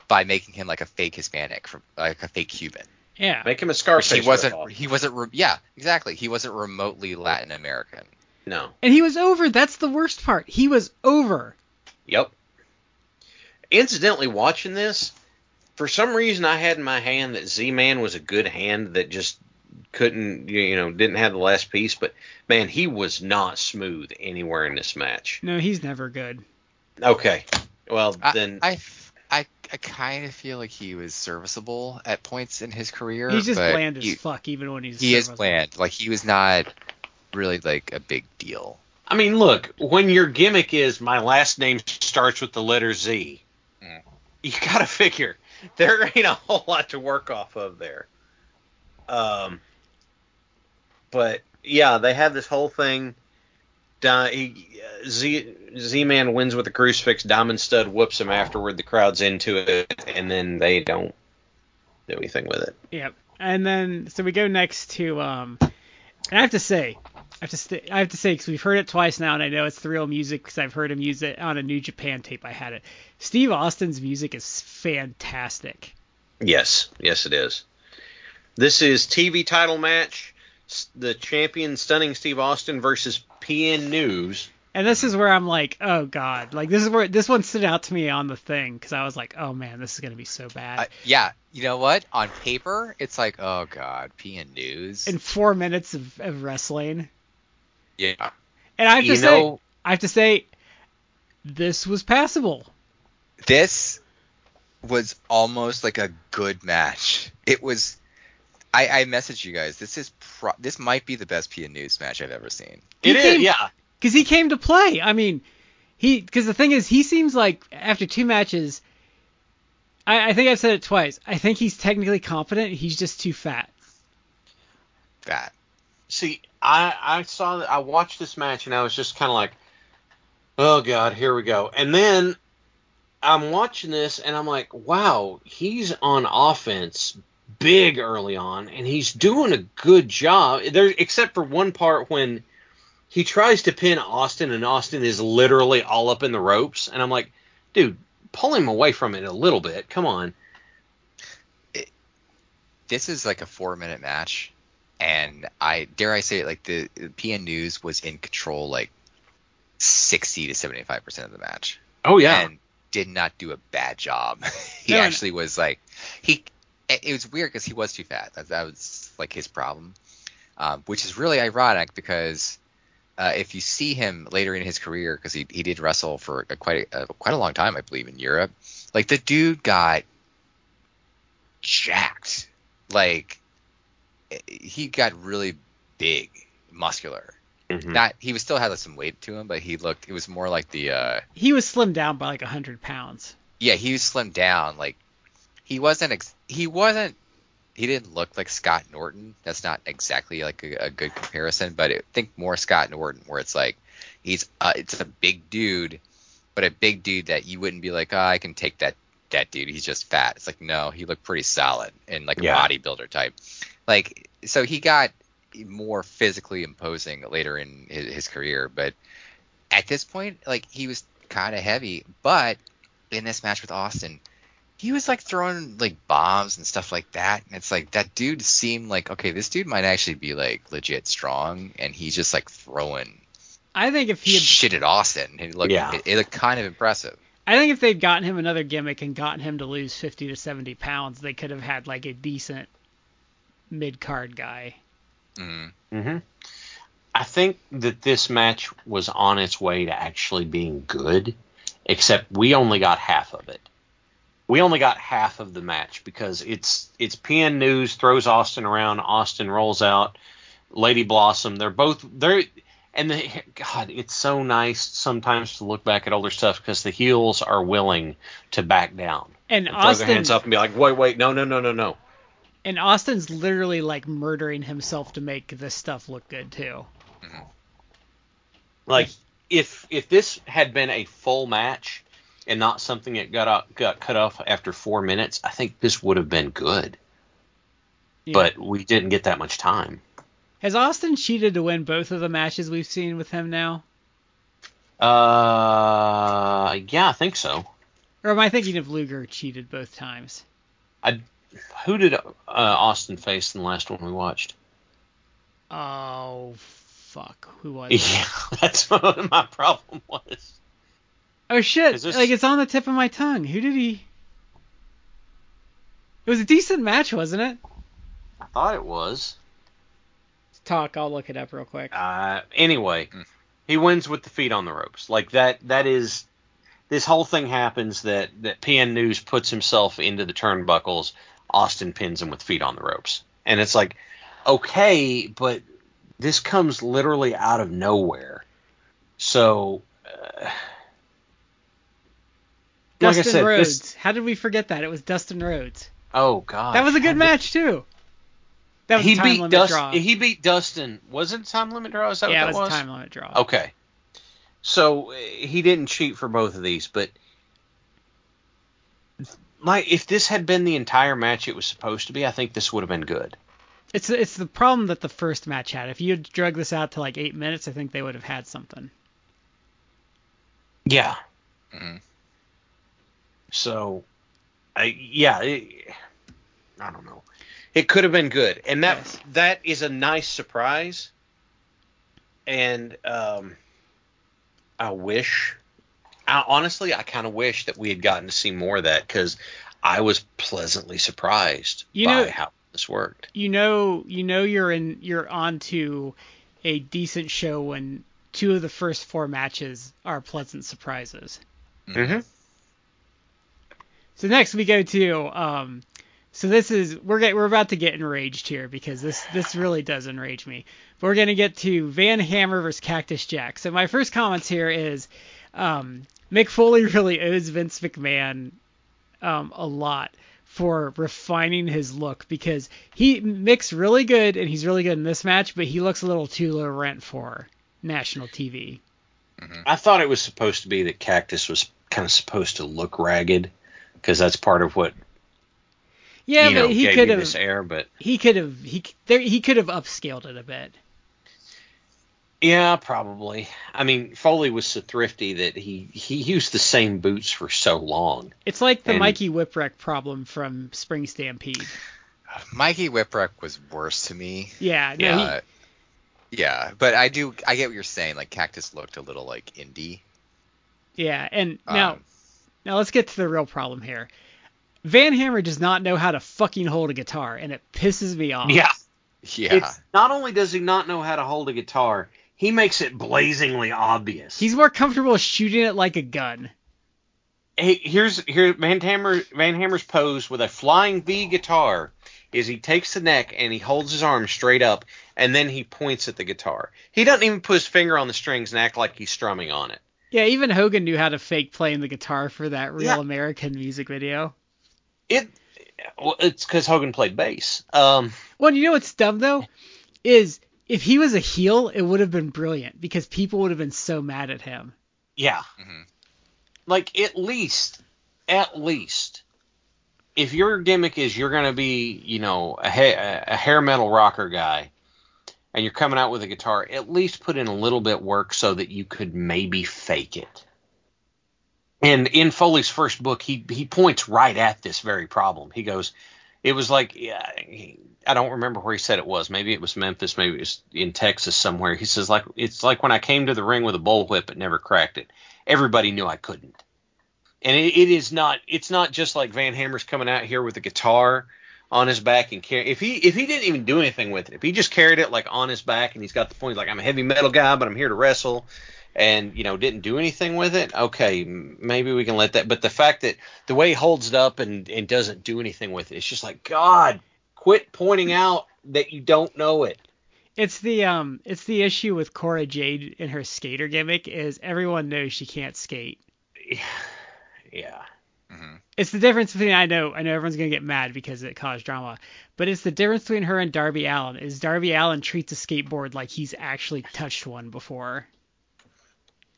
by making him like a fake hispanic from like a fake cuban Yeah. Make him a Scarface. he wasn't he wasn't re- yeah exactly he wasn't remotely latin american No. And he was over. That's the worst part. He was over. Yep. Incidentally, watching this, for some reason I had in my hand that Z Man was a good hand that just couldn't, you know, didn't have the last piece. But man, he was not smooth anywhere in this match. No, he's never good. Okay. Well, I, then I kind of feel like he was serviceable at points in his career. He's just but bland as he, fuck, even when he's. He is serviceable. bland. Like he was not really like a big deal. I mean, look, when your gimmick is my last name starts with the letter Z, Mm. you gotta figure there ain't a whole lot to work off of there. Um, but yeah, they have this whole thing. He, Z Z Man wins with a crucifix. Diamond Stud whoops him afterward. The crowd's into it, and then they don't do anything with it. Yep. And then so we go next to um, and I have to say, I have to st- I have to say because we've heard it twice now, and I know it's the real music because I've heard him use it on a New Japan tape. I had it. Steve Austin's music is fantastic. Yes, yes, it is. This is TV title match. The champion, Stunning Steve Austin versus PN News. And this is where I'm like, oh god, like this is where this one stood out to me on the thing because I was like, oh man, this is gonna be so bad. Uh, yeah, you know what? On paper, it's like, oh god, PN News. In four minutes of, of wrestling, yeah. and I have to You say, I have to say, this was passable. This was almost like a good match. It was. I, I messaged you guys. This is pro- this might be the best PN News match I've ever seen. He It is, came- yeah. because he came to play. I mean, he because the thing is, he seems like after two matches. I, I think I've said it twice. I think he's technically competent. He's just too fat. That. See, I I saw that I watched this match and I was just kind of like, oh god, here we go. And then I'm watching this and I'm like, wow, he's on offense big early on and he's doing a good job. There, except for one part when he tries to pin Austin and Austin is literally all up in the ropes and I'm like, dude, pull him away from it a little bit. Come on. This is like a four minute match, and I dare I say it like the, the PN News was in control like sixty to seventy five percent of the match. Oh yeah. and did not do a bad job. [LAUGHS] he No, actually was like he. It it was weird because he was too fat. That, that was like his problem, um, which is really ironic because uh, if you see him later in his career, because he, he did wrestle for a, quite a, quite a long time, I believe, in Europe. Like the dude got jacked. Like he got really big, muscular. Mhm. Not he was still had like, some weight to him, but he looked. It was more like the. uh He was slimmed down by like hundred pounds. yeah, he was slimmed down. Like he wasn't. Ex- he wasn't. He didn't look like Scott Norton. That's not exactly like a, a good comparison, but I think more Scott Norton, where it's like he's. Uh, it's a big dude, but a big dude that you wouldn't be like, oh, I can take that that dude. He's just fat. It's like no, he looked pretty solid and like a bodybuilder type. Like so, he got more physically imposing later in his, his career, but at this point, like he was kind of heavy, but in this match with Austin, he was like throwing like bombs and stuff like that. And it's like that dude seemed like okay, this dude might actually be like legit strong, and he's just like throwing I think if he had, shit at Austin. It looked Yeah. it, it looked kind of impressive. I think if they'd gotten him another gimmick and gotten him to lose fifty to seventy pounds, they could have had like a decent mid card guy. Mm. hmm I think that this match was on its way to actually being good, except we only got half of it. We only got half of the match because it's it's PN News throws Austin around, Austin rolls out, Lady Blossom. They're both they're and the God, it's so nice sometimes to look back at older stuff because the heels are willing to back down. And And throw their Austin hands up and be like, wait, wait, no, no, no, no, no. and Austin's literally like murdering himself to make this stuff look good too. Mm-hmm. Like if if this had been a full match and not something that got out, got cut off after four minutes, I think this would have been good. Yeah. But we didn't get that much time. Has Austin cheated to win both of the matches we've seen with him now? Uh, yeah, I think so. Or am I thinking of Luger cheated both times? I who did uh, Austin face in the last one we watched? Oh fuck, who was? [LAUGHS] Yeah, that's [LAUGHS] what my problem was. Oh shit! This- Like it's on the tip of my tongue. Who did he? It was a decent match, wasn't it? I thought it was. Talk. I'll look it up real quick. Uh, anyway, Mm. he wins with the feet on the ropes. Like that. That is. This whole thing happens that that PN News puts himself into the turnbuckles. Austin pins him with feet on the ropes, and it's like, okay, but this comes literally out of nowhere. So, uh, like I Dustin said, Rhodes. this. How did we forget that? It was Dustin Rhodes. Oh god, that was a how good did- match too. That was he a time beat limit Dustin. draw. He beat Dustin. Was it a time limit draw? Is that yeah, what it that was, was? time limit draw. Okay. So uh, he didn't cheat for both of these, but like if this had been the entire match it was supposed to be, I think this would have been good. It's it's the problem that the first match had. If you had drug this out to like eight minutes, I think they would have had something. Yeah. Mhm. So, I yeah, it, I don't know. It could have been good, and that Yes. that is a nice surprise. And um, I wish, I, honestly, I kind of wish that we had gotten to see more of that because I was pleasantly surprised You by know- how this worked. You know, you know you're in you're onto a decent show when two of the first four matches are pleasant surprises. Mm-hmm. So next we go to um so this is we're get, we're about to get enraged here because this this really does enrage me. But we're gonna get to Van Hammer versus Cactus Jack. So my first comments here is um Mick Foley [LAUGHS] really owes Vince McMahon um a lot for refining his look because he Mick's really good and he's really good in this match, but he looks a little too low rent for national TV. I thought it was supposed to be that Cactus was kind of supposed to look ragged because that's part of what Yeah, you know but he could have this air, but he could have he there he could have upscaled it a bit. Yeah, probably. I mean, Foley was so thrifty that he he used the same boots for so long. It's like the And- Mikey Whipwreck problem from Spring Stampede. Mikey Whipwreck was worse to me. Yeah, no, Yeah. Uh, yeah, but I do I get what you're saying. Like Cactus looked a little like indie. yeah, and now Um, now let's get to the real problem here. Van Hammer does not know how to fucking hold a guitar, and it pisses me off. yeah. It's not only does he not know how to hold a guitar, he makes it blazingly obvious. He's more comfortable shooting it like a gun. hey, here's here Van Hammer Van Hammer's pose with a flying V guitar is he takes the neck and he holds his arm straight up and then he points at the guitar. He doesn't even put his finger on the strings and act like he's strumming on it. Yeah, even Hogan knew how to fake playing the guitar for that real Yeah. American music video. It well, it's because Hogan played bass. Um, Well, you know what's dumb though, is if he was a heel, it would have been brilliant because people would have been so mad at him. Yeah. Mhm. Like at least, at least, if your gimmick is you're gonna be, you know, a, ha- a hair metal rocker guy, and you're coming out with a guitar, at least put in a little bit work so that you could maybe fake it. And in Foley's first book, he he points right at this very problem. He goes, it was like, yeah, I don't remember where he said it was. Maybe it was Memphis, maybe it was in Texas somewhere. He says like it's like when I came to the ring with a bullwhip but never cracked it. Everybody knew I couldn't. And it, it is not it's not just like Van Hammer's coming out here with a guitar on his back and carry if he if he didn't even do anything with it, if he just carried it like on his back and he's got the point like I'm a heavy metal guy but I'm here to wrestle and you know didn't do anything with it, okay, maybe we can let that. But the fact that the way he holds it up and and doesn't do anything with it, it's just like God, quit pointing out that you don't know it. It's the um it's the issue with Cora Jade in her skater gimmick is everyone knows she can't skate. [SIGHS] Yeah. Mhm. It's the difference between I know I know everyone's gonna get mad because it caused drama, but it's the difference between her and Darby Allin is Darby Allin treats a skateboard like he's actually touched one before.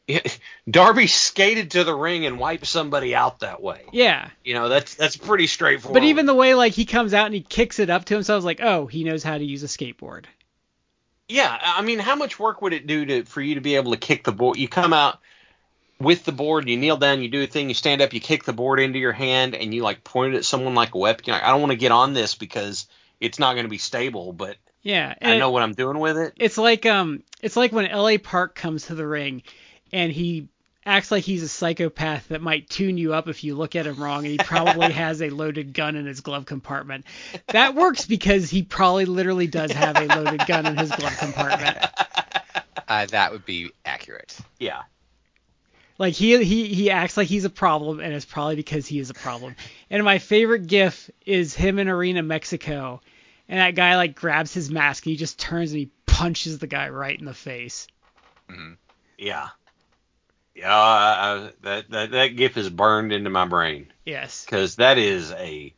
Yeah, [LAUGHS] Darby skated to the ring and wiped somebody out that way. Yeah. You know, that's that's pretty straightforward. But even the way like he comes out and he kicks it up to himself, like, oh, he knows how to use a skateboard. yeah, I mean, how much work would it do to for you to be able to kick the board? You come out with the board, you kneel down, you do a thing, you stand up, you kick the board into your hand, and you like point it at someone like a weapon. You're like, I don't want to get on this because it's not going to be stable, but Yeah. I and know what I'm doing with it. It's like um it's like when LA Park comes to the ring and he acts like he's a psychopath that might tune you up if you look at him wrong and he probably [LAUGHS] has a loaded gun in his glove compartment. That works because he probably literally does have a loaded gun in his glove compartment. [LAUGHS] Uh, that would be accurate. Yeah. Like he he he acts like he's a problem and it's probably because he is a problem. And my favorite gif is him in Arena Mexico and that guy like grabs his mask and he just turns and he punches the guy right in the face. Mm. Yeah. Yeah, I, I, that, that that gif is burned into my brain Yes. because that is a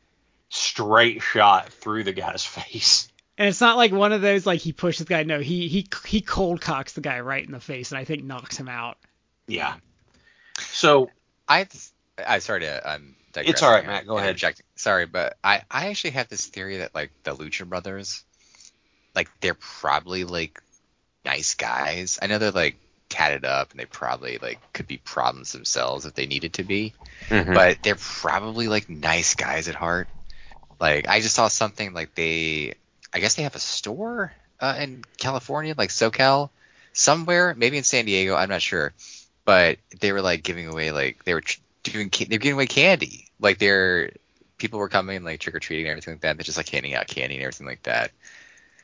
straight shot through the guy's [LAUGHS] face. And it's not like one of those like he pushes the guy. No, he he he cold cocks the guy right in the face, and I think knocks him out. Yeah. So I I sorry to um. digress It's all right, Matt, go ahead. Sorry, but I I actually have this theory that like the Lucha Brothers, like they're probably like nice guys. I know they're like tatted up and they probably like could be problems themselves if they needed to be, Mhm. but they're probably like nice guys at heart. Like I just saw something like they, I guess they have a store uh, in California, like SoCal, somewhere, maybe in San Diego. I'm not sure, but they were like giving away like they were tr- doing ca- they're giving away candy. Like they're people were coming like trick or treating and everything like that. They're just like handing out candy and everything like that.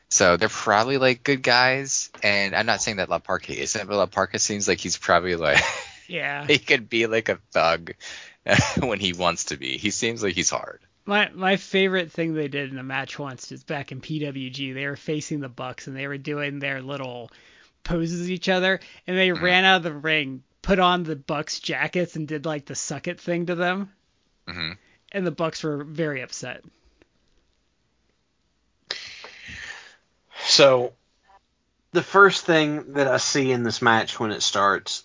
So they're probably like good guys, and I'm not saying that La Parka isn't, but La Parka seems like he's probably like [LAUGHS] Yeah. he could be like a thug [LAUGHS] when he wants to be. He seems like he's hard. My my favorite thing they did in a match once is back in PWG. They were facing the Bucks and they were doing their little poses each other, and they mm-hmm. ran out of the ring, put on the Bucks jackets, and did like the suck it thing to them, hmm and the Bucks were very upset. So, the first thing that I see in this match when it starts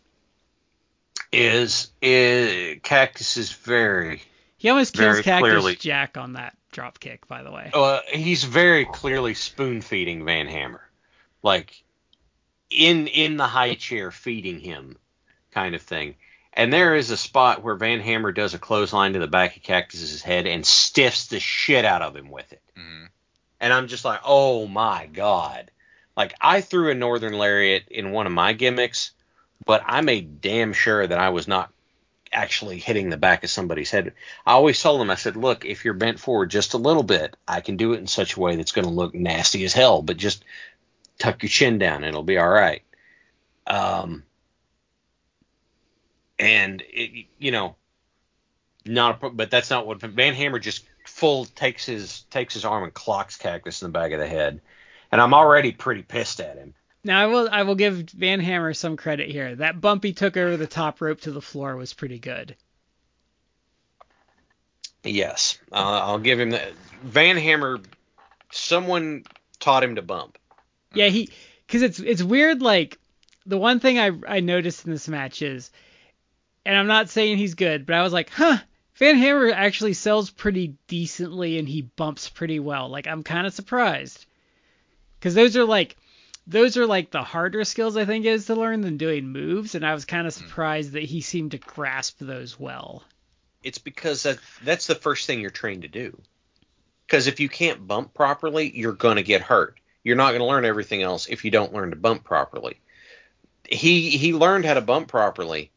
is, is Cactus is very, He almost kills Cactus clearly. Jack on that drop kick, by the way. uh, he's very clearly spoon feeding Van Hammer, like in in the high chair feeding him, kind of thing. And there is a spot where Van Hammer does a clothesline to the back of Cactus's head and stiffs the shit out of him with it. hmm and I'm just like, oh my god. Like I threw a northern lariat in one of my gimmicks, but I made damn sure that I was not actually hitting the back of somebody's head. I always told them, I said, look, if you're bent forward just a little bit, I can do it in such a way that's going to look nasty as hell, but just tuck your chin down, and it'll be all right. Um, and it, you know, not a, but that's not what Van Hammer just full takes his takes his arm and clocks Cactus in the back of the head, and I'm already pretty pissed at him. Now I will I will give Van Hammer some credit here. That bump he took over the top rope to the floor was pretty good. Yes, uh, I'll give him that. Van Hammer, someone taught him to bump. Yeah, he because it's it's weird. Like the one thing I I noticed in this match is, and I'm not saying he's good, but I was like, huh, Van Hammer actually sells pretty decently and he bumps pretty well. Like I'm kind of surprised because those are like those are like the harder skills I think is to learn than doing moves, and I was kind of hmm. surprised that he seemed to grasp those well. It's because that that's the first thing you're trained to do. Because if you can't bump properly, you're gonna get hurt. You're not gonna learn everything else if you don't learn to bump properly. He he learned how to bump properly,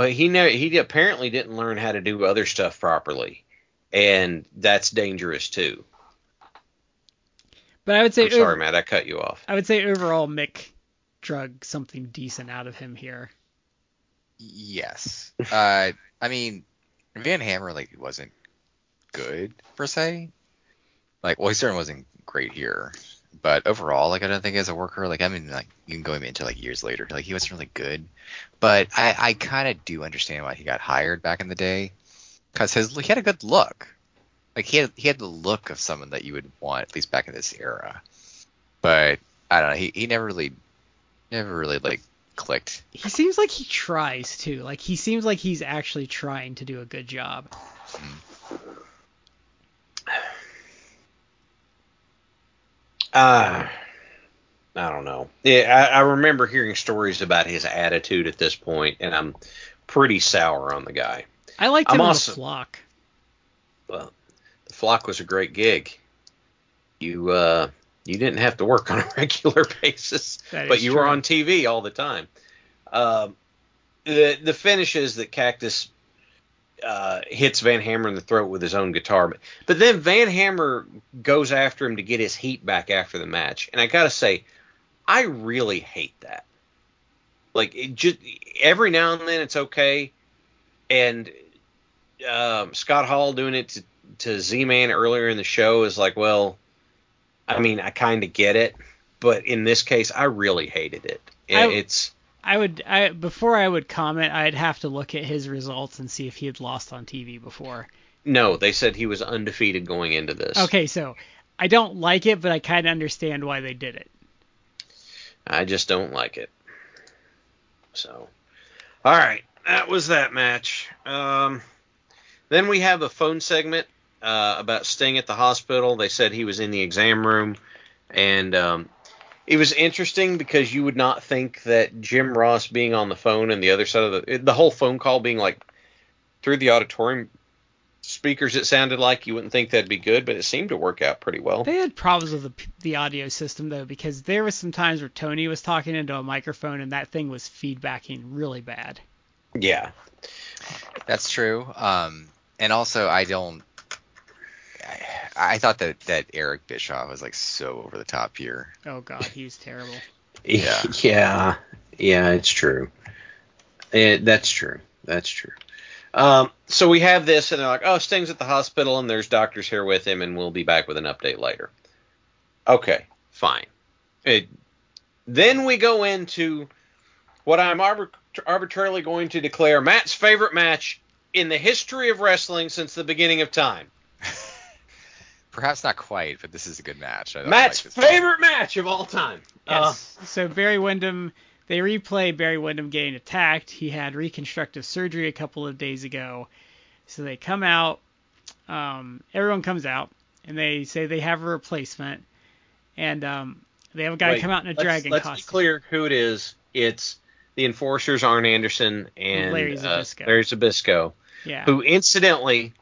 but he never he apparently didn't learn how to do other stuff properly, and that's dangerous too. But I would say I'm sorry, Matt, I cut you off. I would say overall Mick drug something decent out of him here. Yes. [LAUGHS] Uh, I mean, Van Hammer like wasn't good per se. Like, well, he certainly wasn't great here, but overall, like, I don't think as a worker, like, I mean, like, you can go into like years later, like, he wasn't really good. But I, I kind of do understand why he got hired back in the day, because his he had a good look. Like, he had he had the look of someone that you would want at least back in this era. But I don't know, he he never really, never really like clicked. He seems like he tries to. Like he seems like he's actually trying to do a good job. Mm-hmm. Uh, I don't know. Yeah, I, I remember hearing stories about his attitude at this point, and I'm pretty sour on the guy. I liked I'm him also- the flock. Well, the flock was a great gig. You uh, you didn't have to work on a [LAUGHS] regular basis, but you were on TV all the time. Um, the the finish is that Cactus uh, hits Van Hammer in the throat with his own guitar, but, but then Van Hammer goes after him to get his heat back after the match, and I gotta say, I really hate that. Like it just every now and then it's okay, and um, Scott Hall doing it to, to Z-Man earlier in the show is like, well, I mean, I kind of get it, but in this case, I really hated it. It- I- it's I would I before I would comment, I'd have to look at his results and see if he had lost on TV before. no, they said he was undefeated going into this. Okay, so I don't like it, but I kind of understand why they did it. I just don't like it. So, all right, that was that match. Um, then we have a phone segment uh, about Sting at the hospital. They said he was in the exam room, and um, it was interesting because you would not think that Jim Ross being on the phone and the other side of the the whole phone call being like through the auditorium speakers it sounded like you wouldn't think that'd be good but it seemed to work out pretty well They had problems with the, the audio system though because there was some times where Tony was talking into a microphone and that thing was feedbacking really bad. yeah That's true. Um, and also I don't. I, I thought that that Eric Bischoff was like so over the top here. Oh god, he was terrible. [LAUGHS] Yeah. yeah. Yeah it's true. It, that's true. That's true. Um, so we have this and they're like oh sting's at the hospital and there's doctors here with him and we'll be back with an update later. Okay fine. It- then we go into what i'm arbit- arbitrarily going to declare matt's favorite match in the history of wrestling since the beginning of time Perhaps not quite, but this is a good match. I, I matt's like this match. favorite match of all time Yes. so Barry Windham, they replay Barry Windham getting attacked. He had reconstructive surgery a couple of days ago. So they come out, um, everyone comes out, and they say they have a replacement. And um, they have a guy Wait, come out in a let's- dragon let's costume. be clear who it is. It's the enforcers, Arn Anderson and Larry uh, Larry Zbyszko, Yeah. who incidentally,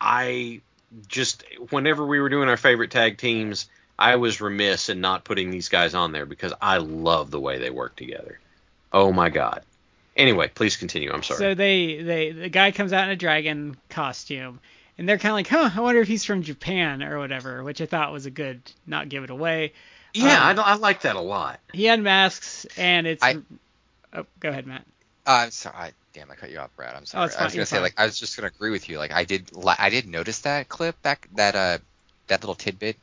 I just whenever we were doing our favorite tag teams, I was remiss in not putting these guys on there because I love the way they work together. Oh my god. Anyway, please continue. I'm sorry. So they, they the guy comes out in a dragon costume, and they're kind of like, huh, I wonder if he's from Japan or whatever, which I thought was a good not give it away. yeah, um, I, I like that a lot. He unmasks, and it's. I- oh, go ahead, Matt. Uh, I'm sorry. I, damn, I cut you off, Brad. I'm sorry. Oh, it's I was you're gonna say fine. like I was just gonna agree with you. Like I did, I did notice that clip back that uh that little tidbit,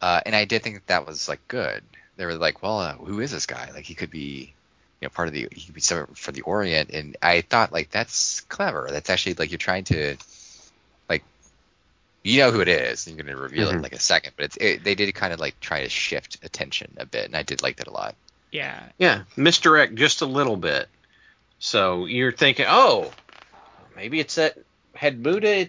uh, and I did think that that was like good. They were like, well, uh, who is this guy? Like he could be, you know, part of the he could be some for the Orient, and I thought like that's clever. That's actually like you're trying to, like, you know who it is, and you're gonna reveal it in Mhm. like a second. But it's it, they did kind of like try to shift attention a bit, and I did like that a lot. Yeah. Yeah, misdirect just a little bit. So you're thinking, oh, maybe it's that had Muta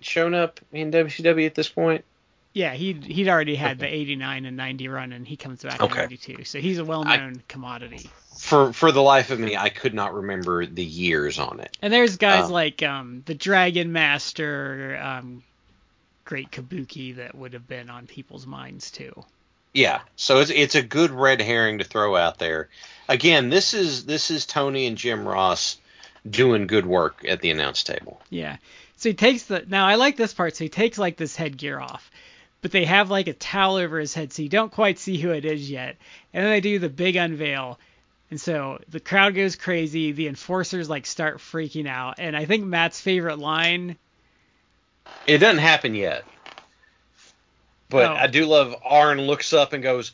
shown up in WCW at this point? Yeah, he'd he'd already had the 89 and 90 run, and he comes back Okay. in 92. So he's a well-known commodity. For for the life of me, I could not remember the years on it. And there's guys Oh. like um, the Dragon Master, um, Great Kabuki that would have been on people's minds too. Yeah, so it's it's a good red herring to throw out there. Again, this is this is Tony and Jim Ross doing good work at the announce table. Yeah. So he takes the now I like this part. So he takes like this headgear off, but they have like a towel over his head, so you don't quite see who it is yet. And then they do the big unveil, and so the crowd goes crazy. The enforcers like start freaking out, and I think Matt's favorite line. It doesn't happen yet. But Oh. I do love Arn looks up and goes,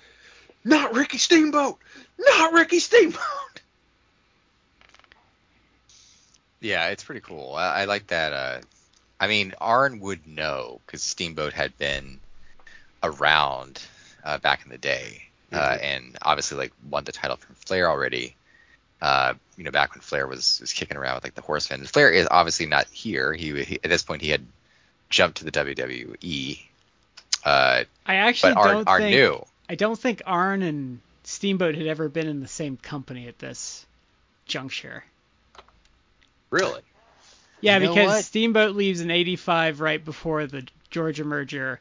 "Not Ricky Steamboat, not Ricky Steamboat." [LAUGHS] Yeah, it's pretty cool. I, I like that. Uh, I mean, Arn would know because Steamboat had been around uh, back in the day, uh, Mhm. and obviously like won the title from Flair already. Uh, you know, back when Flair was was kicking around with like the Horsemen. Flair is obviously not here. He, he at this point he had jumped to the WWE. Uh, I actually but Arn, don't Arn think knew. I don't think Arn and Steamboat had ever been in the same company at this juncture. Really? Yeah, You because? Steamboat leaves in 85 right before the Georgia merger.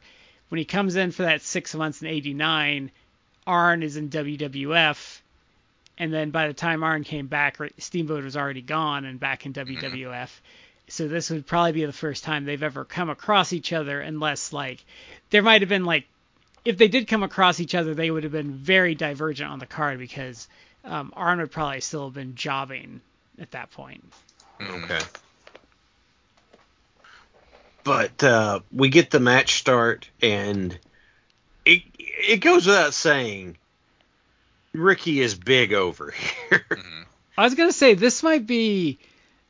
When he comes in for that six months in 89, Arn is in WWF. And then by the time Arn came back, Steamboat was already gone and back in WWF. So this would probably be the first time they've ever come across each other, unless, like, there might have been, like, if they did come across each other, they would have been very divergent on the card because um, Arn would probably still have been jobbing at that point. Okay. But uh, we get the match start, and it it goes without saying, Ricky is big over here. Mhm. I was gonna say this might be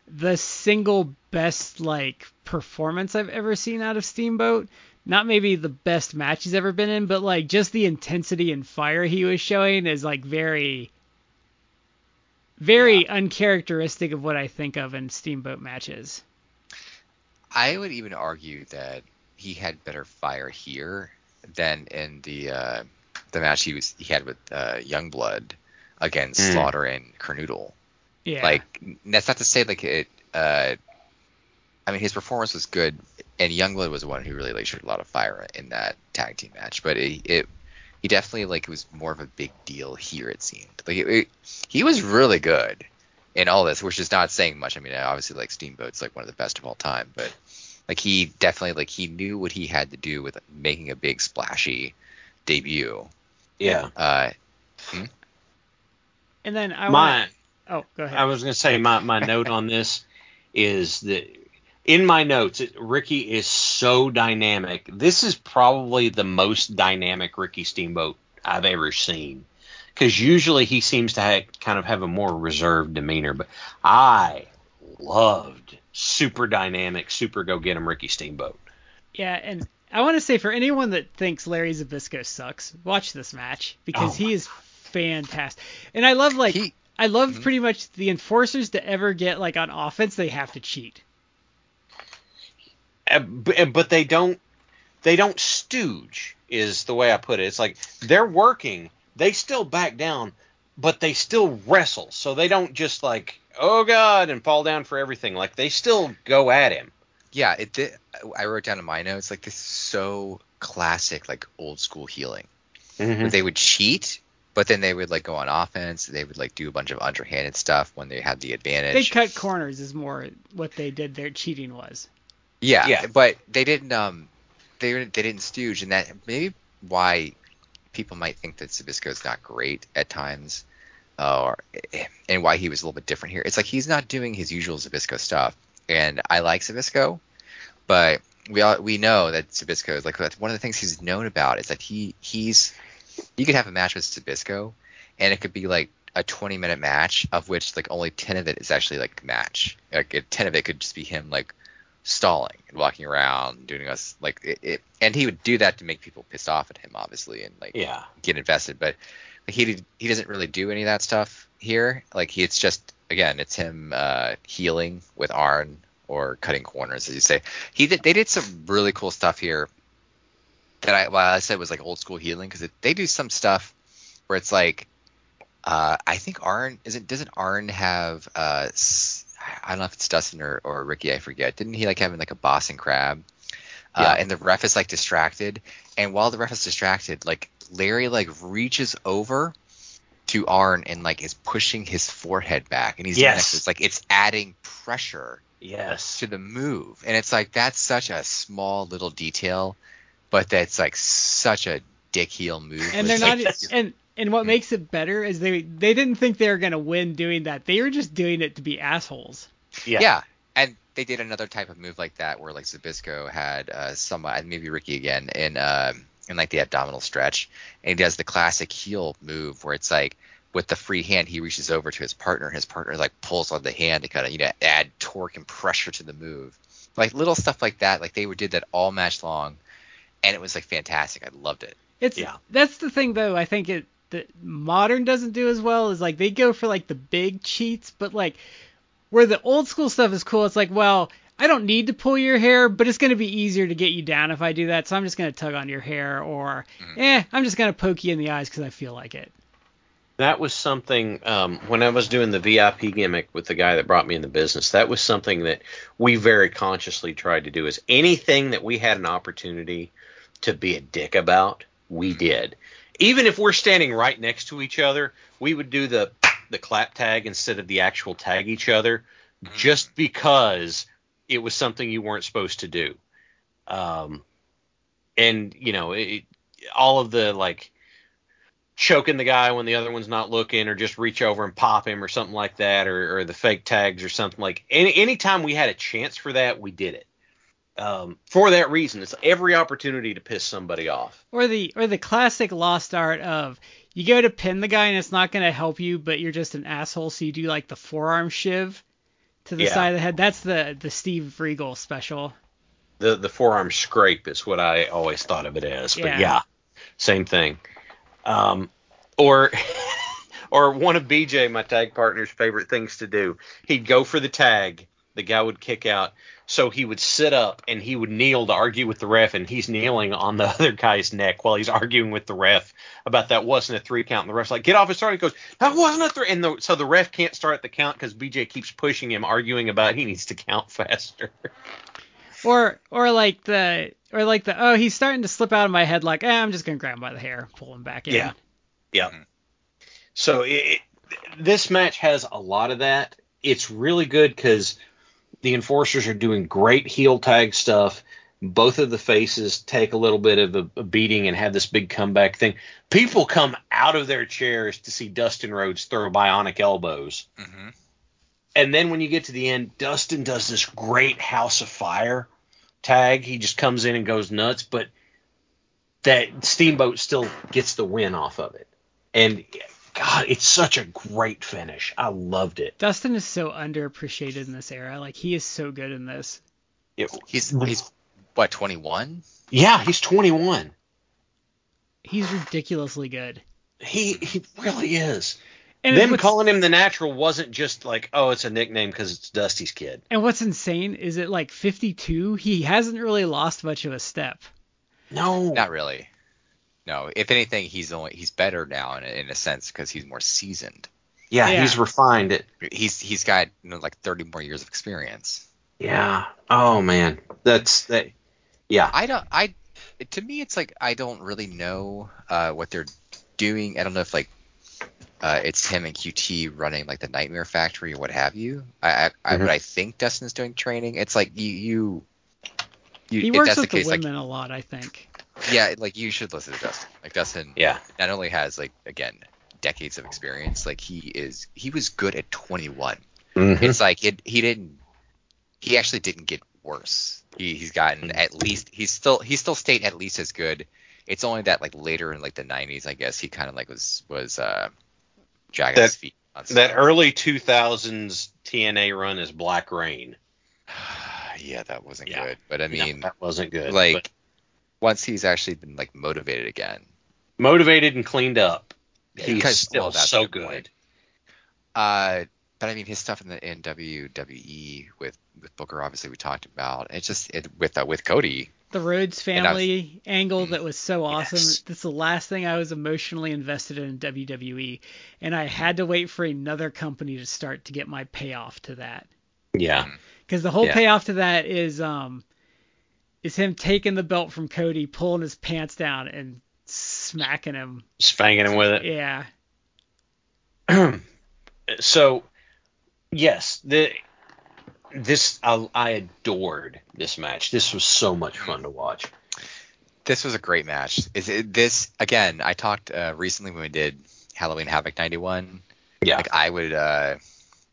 the single best like performance I've ever seen out of Steamboat not maybe the best match he's ever been in, but like just the intensity and fire he was showing is like very very uncharacteristic of what I think of in steamboat matches. I would even argue that he had better fire here than in the uh, the match he was he had with uh, Youngblood against Mm. Slaughter and Kernodle. Yeah. Like that's not to say like it. Uh, I mean, his performance was good, and Youngblood was the one who really like showed a lot of fire in that tag team match. But it, it he definitely like was more of a big deal here. It seemed like it, it, he was really good in all this, which is not saying much. I mean, obviously like Steamboat's like one of the best of all time, but like he definitely like he knew what he had to do with making a big splashy debut. Yeah. Uh, and then I My want Oh, go ahead. I was going to say my, my note on this is that in my notes, it, Ricky is so dynamic. This is probably the most dynamic Ricky Steamboat I've ever seen. Because usually he seems to ha- kind of have a more reserved demeanor, but I loved super dynamic, super go get him Ricky Steamboat. Yeah, and I want to say for anyone that thinks Larry Zbyszko sucks, watch this match because Oh he is fantastic. And I love like He- I love Mhm. pretty much the enforcers to ever get like on offense, they have to cheat. Uh, b- but they don't they don't stooge is the way I put it. It's like they're working, they still back down, but they still wrestle. So they don't just like oh god and fall down for everything. Like they still go at him. yeah, it did. I wrote down in my notes like this is so classic, like old school heeling. Mm-hmm. They would cheat, but then they would like go on offense. They would like do a bunch of underhanded stuff when they had the advantage. They cut corners is more what they did their cheating was. Yeah, Yeah. but they didn't. Um, they didn't- they didn't stooge, and that maybe why people might think that Zbyszko is not great at times, uh, or and why he was a little bit different here. It's like he's not doing his usual Zbyszko stuff, and I like Zbyszko, but we all we know that Zbyszko is like one of the things he's known about is that he he's you could have a match with Zbyszko, and it could be like a 20 minute match of which like only 10 of it is actually like match. Like 10 of it could just be him like stalling and walking around doing us like it, it and he would do that to make people pissed off at him obviously and like Yeah. get invested but like, he did, he doesn't really do any of that stuff here like he, it's just again it's him uh heeling with Arn or cutting corners as you say he did they did some really cool stuff here that I well I said was like old school heeling because they do some stuff where it's like uh I think Arn isn't doesn't Arn have uh s- I don't know if it's Dustin or, or Ricky I forget. Didn't he like having like a Boston crab? Uh, and the ref is like distracted. And while the ref is distracted like Larry like reaches over to Arn and like is pushing his forehead back. And he's doing that 'cause Yes. it's like it's adding pressure Yes. to the move. And it's like that's such a small little detail but that's like such a dick heel move. And they're like- not and and what makes it better is they they didn't think they were gonna win doing that. They were just doing it to be assholes. Yeah. yeah. and they did another type of move like that where like Zbyszko had uh some and maybe Ricky again in um in like the abdominal stretch and he does the classic heel move where it's like with the free hand he reaches over to his partner and his partner like pulls on the hand to kind of you know add torque and pressure to the move like little stuff like that like they would did that all match long and it was like fantastic I loved it It's Yeah. that's the thing though. I think it that modern doesn't do as well is like they go for like the big cheats, but like where the old school stuff is cool, it's like well I don't need to pull your hair, but it's gonna be easier to get you down if I do that, so I'm just gonna tug on your hair, or eh, I'm just gonna poke you in the eyes because I feel like it. That was something um, when I was doing the VIP gimmick with the guy that brought me in the business. That was something that we very consciously tried to do. Is anything that we had an opportunity to be a dick about, we did. Even if we're standing right next to each other, we would do the the clap tag instead of the actual tag each other, just because it was something you weren't supposed to do. Um, and you know, it, all of the like choking the guy when the other one's not looking, or just reach over and pop him, or something like that, or, or the fake tags, or something like. Any anytime we had a chance for that, we did it. Um, for that reason, it's every opportunity to piss somebody off. Or the or the classic lost art of you go to pin the guy and it's not gonna help you, but you're just an asshole, so you do like the forearm shiv to the Yeah. side of the head. That's the the Steve Regal special. The the forearm scrape is what I always thought of it as. But Yeah. yeah, same thing. Um, or [LAUGHS] or one of BJ, my tag partner's favorite things to do. He'd go for the tag. The guy would kick out. So he would sit up and he would kneel to argue with the ref, and he's kneeling on the [LAUGHS] other guy's neck while he's arguing with the ref about that wasn't a three count. And the ref's like, "Get off and start." He goes, "That wasn't a three. And the, so the ref can't start the count because BJ keeps pushing him, arguing about he needs to count [LAUGHS] faster. Or or like the or like the oh he's starting to slip out of my head like eh, I'm just gonna grab him by the hair, pull him back in. Yeah. Yeah. So it, it, this match has a lot of that. It's really good because the enforcers are doing great heel tag stuff. Both of the faces take a little bit of a, a beating and have this big comeback thing. People come out of their chairs to see Dustin Rhodes throw bionic elbows. hmm And then when you get to the end, Dustin does this great House of Fire tag. He just comes in and goes nuts, but that Steamboat still gets the win off of it. And God, it's such a great finish. I loved it. Dustin is so underappreciated in this era. Like he is so good in this. It- He's he's what 21? yeah, he's 21. He's ridiculously good. He he really is. And Them calling him the natural wasn't just like, oh, it's a nickname because it's Dusty's kid. and what's insane is at like 52, he hasn't really lost much of a step. No, Not really. No, if anything, he's only he's better now in, a- in a sense because he's more seasoned. yeah, Yeah. he's refined it. He's he's got you know, like 30 more years of experience. Yeah. Oh man, that's that. Yeah. I don't I to me it's like I don't really know uh, what they're doing. I don't know if like uh, it's him and QT running like the Nightmare Factory or what have you. I I, I Mhm. but I think Dustin's doing training. It's like you you. you He if works that's with the the, case, like women a lot, I think. Yeah, like you should listen to Dustin. Like Dustin, Yeah. not only has like again decades of experience, like he is he was good at 21. Mhm. It's like it he didn't he actually didn't get worse. He he's gotten Mm-hmm. at least he's still he's still stayed at least as good. It's only that like later in like the 90s, I guess he kind of like was was uh dragging his That- feet. On That early 2000s TNA run is Black Reign. [SIGHS] yeah, that wasn't Yeah. good. But I No, mean, that wasn't good. like but once he's actually been like motivated again, motivated and cleaned up, he's Because- still well, so good good. point. Uh, but I mean, his stuff in the in WWE with with Booker, obviously we talked about. It's just it, with uh, with Cody. The Rhodes I was- family angle that was so awesome. Yes. That's the last thing I was emotionally invested in in WWE, and I had to wait for another company to start to get my payoff to that. Yeah. Because the whole Yeah. payoff to that is um is him taking the belt from Cody, pulling his pants down, and smacking him. Spanking him with it. Yeah. [CLEARS THROAT] so yes, the this I, I adored this match. This was so much fun to watch. This was a great match. Is it this again? I talked uh, recently when we did Halloween Havoc '91. Yeah. Like I would, uh,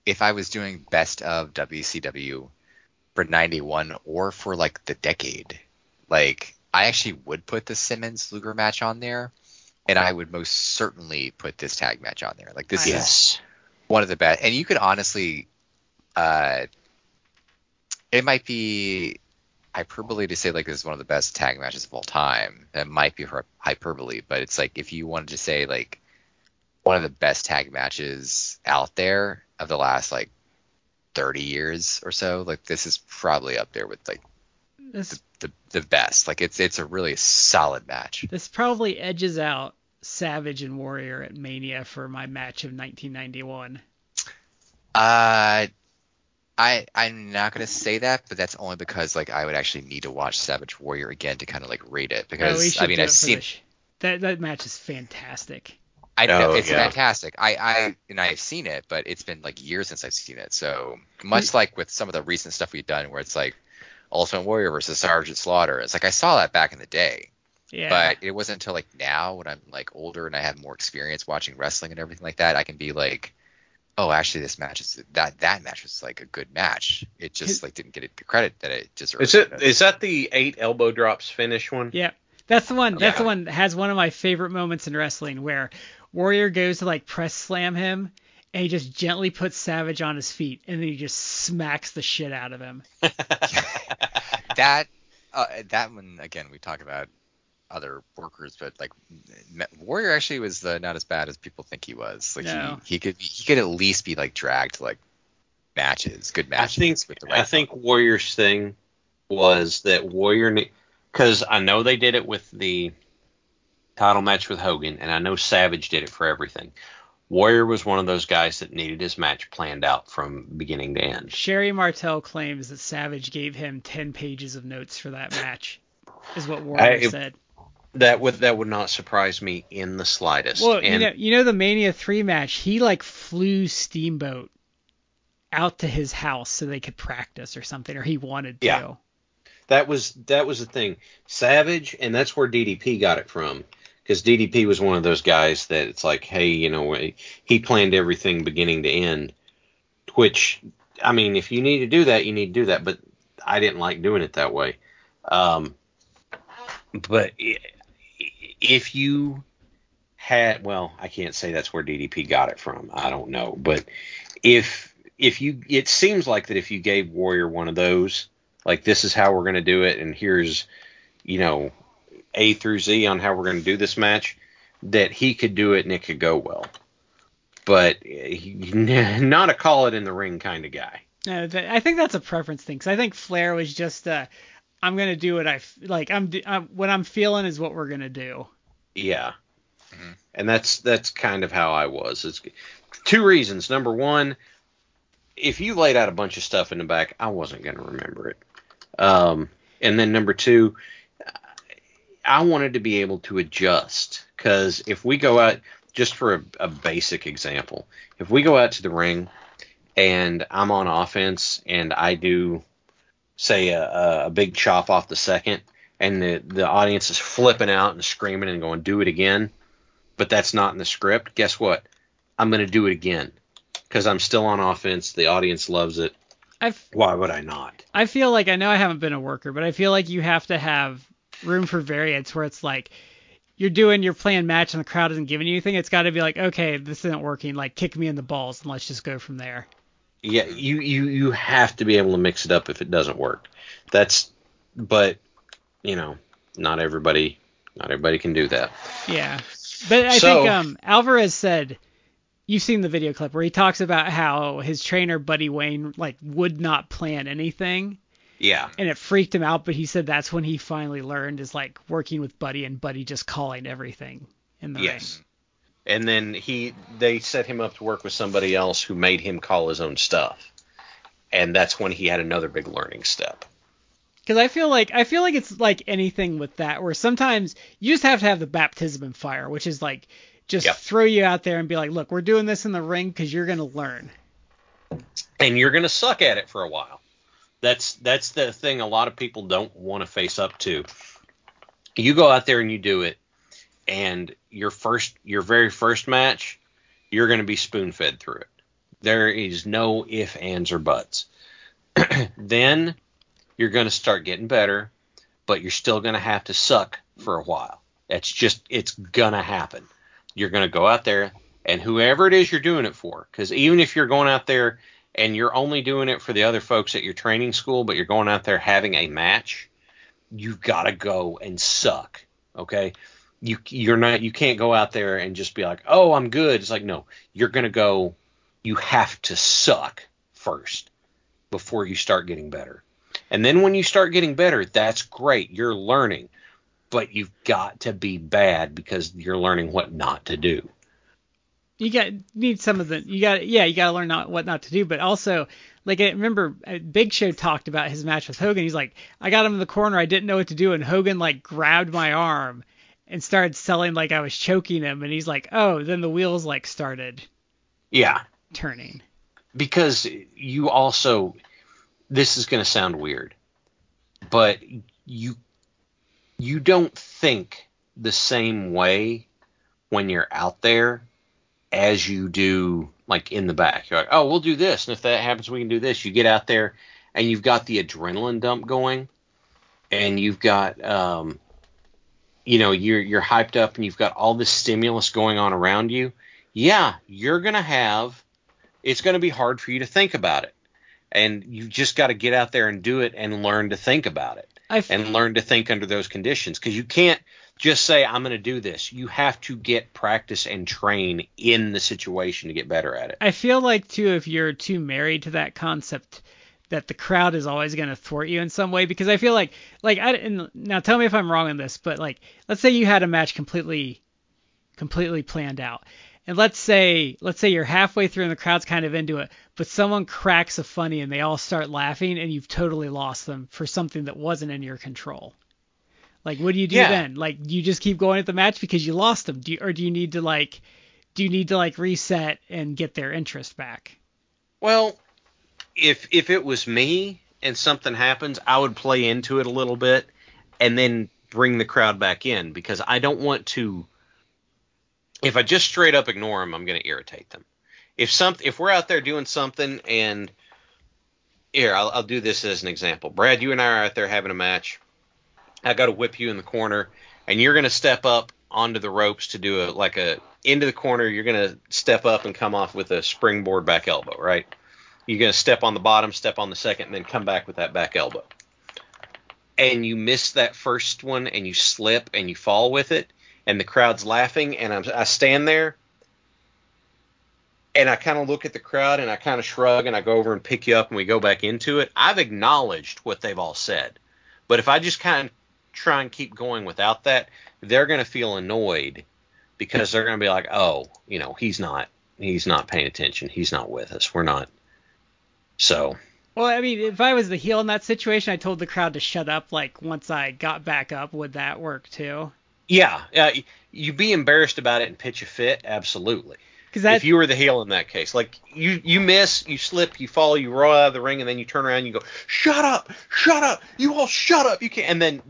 if I was doing best of WCW for '91 or for like the decade, like I actually would put the Simmons Luger match on there, and I would most certainly put this tag match on there. Like this is one of the best. And you could honestly, uh, it might be hyperbole to say like this is one of the best tag matches of all time. That might be hyperbole, but it's like if you wanted to say like one of the best tag matches out there of the last like 30 years or so, like this is probably up there with like This the the best. Like it's it's a really solid match. this probably edges out Savage and Warrior at Mania for my match of 1991. Uh, I I'm not gonna say that, but that's only because like I would actually need to watch Savage Warrior again to kind of like rate it Oh, because I mean I've seen the sh- that that match is fantastic. I know Oh, it's yeah. fantastic. I I and I've seen it, but it's been like years since I've seen it. So much hmm. like with some of the recent stuff we've done, where it's like Ultimate Warrior versus Sergeant Slaughter, it's like I saw that back in the day, Yeah. but it wasn't until like now when I'm like older and I have more experience watching wrestling and everything like that, I can be like, oh, actually this match is that that match was like a good match. It just like didn't get the credit that it deserved. Is it is that the eight elbow drops finish one? Yeah, that's the one. That's the one that has one of my favorite moments in wrestling where Warrior goes to like press slam him, and he just gently puts Savage on his feet, and then he just smacks the shit out of him. [LAUGHS] that uh, that one again, we talk about other workers, but like Warrior actually was uh, not as bad as people think he was. Like No. he, he could he could at least be like dragged to like matches, good matches. I think with the right. I think Warrior's thing was that Warrior because I know they did it with the title match with Hogan, and I know Savage did it for everything. Warrior was one of those guys that needed his match planned out from beginning to end. Sherri Martel claims that Savage gave him 10 pages of notes for that match, is what Warrior I- said. That would that would not surprise me in the slightest. Well, and you know, you know the Mania 3 match, he like flew Steamboat out to his house so they could practice or something, or he wanted to. Yeah. that was that was the thing. Savage, and that's where DDP got it from. Because DDP was one of those guys that it's like, hey, you know, he planned everything beginning to end. Which, I mean, if you need to do that, you need to do that. But I didn't like doing it that way. Um, but if you had, well, I can't say that's where DDP got it from. I don't know. But if if you, it seems like that if you gave Warrior one of those, like this is how we're going to do it, and here's, you know, A through Z on how we're going to do this match, that he could do it and it could go well. But he, [LAUGHS] not a call it in the ring kind of guy. No, I think that's a preference thing. 'cause I think Flair was just, uh, I'm gonna do what I f- like. I'm, I'm what I'm feeling is what we're gonna do. Yeah. Mhm. And that's that's kind of how I was. It's two reasons. Number one, if you laid out a bunch of stuff in the back, I wasn't going to remember it. Um, and then number two, I wanted to be able to adjust because if we go out, just for a, a basic example, if we go out to the ring and I'm on offense and I do, say, a, a big chop off the second, and the, the audience is flipping out and screaming and going, do it again, but that's not in the script, guess what? I'm going to do it again because I'm still on offense. The audience loves it. I f- Why would I not? I feel like I know I haven't been a worker, but I feel like you have to have room for variance where it's like you're doing your planned match and the crowd isn't giving you anything. It's got to be like, okay, this isn't working. Like kick me in the balls and let's just go from there. Yeah, you, you, you have to be able to mix it up if it doesn't work. That's, but, you know, not everybody, not everybody can do that. Yeah, but I So- think um, Alvarez said you've seen the video clip where he talks about how his trainer Buddy Wayne like would not plan anything Yeah. and it freaked him out. But he said that's when he finally learned is like working with Buddy and Buddy just calling everything in the Yes. ring. And then he, they set him up to work with somebody else who made him call his own stuff. And that's when he had another big learning step. Because I feel like I feel like it's like anything with that, where sometimes you just have to have the baptism in fire, which is like just Yep. throw you out there and be like, look, we're doing this in the ring because you're gonna learn. and you're going to suck at it for a while. That's that's the thing a lot of people don't want to face up to. You go out there and you do it, and your first your very first match, you're going to be spoon fed through it. There is no if, ands, or buts. [CLEARS THROAT] then you're going to start getting better, but you're still going to have to suck for a while. That's just it's gonna happen. You're going to go out there, and whoever it is you're doing it for, because even if you're going out there and you're only doing it for the other folks at your training school, but you're going out there having a match, you've got to go and suck. Okay, you you're not you can't go out there and just be like, oh, I'm good. It's like no, you're gonna go. You have to suck first before you start getting better. And then when you start getting better, that's great. You're learning. But you've got to be bad because you're learning what not to do. You got need some of the you got yeah you got to learn not what not to do, but also like I remember uh, Big Show talked about his match with Hogan. He's like, I got him in the corner, I didn't know what to do, and Hogan like grabbed my arm and started selling like I was choking him, and he's like, oh, then the wheels like started Yeah. turning. because you also this is going to sound weird but you you don't think the same way when you're out there as you do like in the back you're like oh we'll do this and if that happens we can do this you get out there and you've got the adrenaline dump going and you've got um you know you're you're hyped up and you've got all this stimulus going on around you yeah you're going to have it's going to be hard for you to think about it. And you just got to get out there and do it and learn to think about it. And learn to think under those conditions because you can't just say I'm going to do this. You have to get practice and train in the situation to get better at it. I feel like too if you're too married to that concept that the crowd is always going to thwart you in some way because I feel like like I now tell me if I'm wrong on this but like let's say you had a match completely completely planned out and let's say let's say you're halfway through and the crowd's kind of into it but someone cracks a funny and they all start laughing and you've totally lost them for something that wasn't in your control like what do you do Yeah. then like do you just keep going at the match because you lost them do you, or do you need to like do you need to like reset and get their interest back Well, if if it was me and something happens, I would play into it a little bit and then bring the crowd back in because I don't want to. If I just straight up ignore them, I'm going to irritate them. If some if we're out there doing something and here I'll, I'll do this as an example. Brad, you and I are out there having a match. I got to whip you in the corner, and you're going to step up onto the ropes to do a like a into the corner. You're going to step up and come off with a springboard back elbow, right? You're going to step on the bottom, step on the second, and then come back with that back elbow. And you miss that first one, and you slip and you fall with it, and the crowd's laughing, and I'm, I stand there, and I kind of look at the crowd, and I kind of shrug, and I go over and pick you up, and we go back into it. I've acknowledged what they've all said, but if I just kind of try and keep going without that, they're going to feel annoyed because they're going to be like, oh, you know, he's not, he's not paying attention, he's not with us, we're not. So Well, I mean, if I was the heel in that situation, I told the crowd to shut up. Like once I got back up, would that work too? yeah, uh, you'd be embarrassed about it and pitch a fit, absolutely. Because if you were the heel in that case, like you you miss, you slip, you fall, you roll out of the ring, and then you turn around, and you go, shut up, shut up, you all shut up, you can't, and then.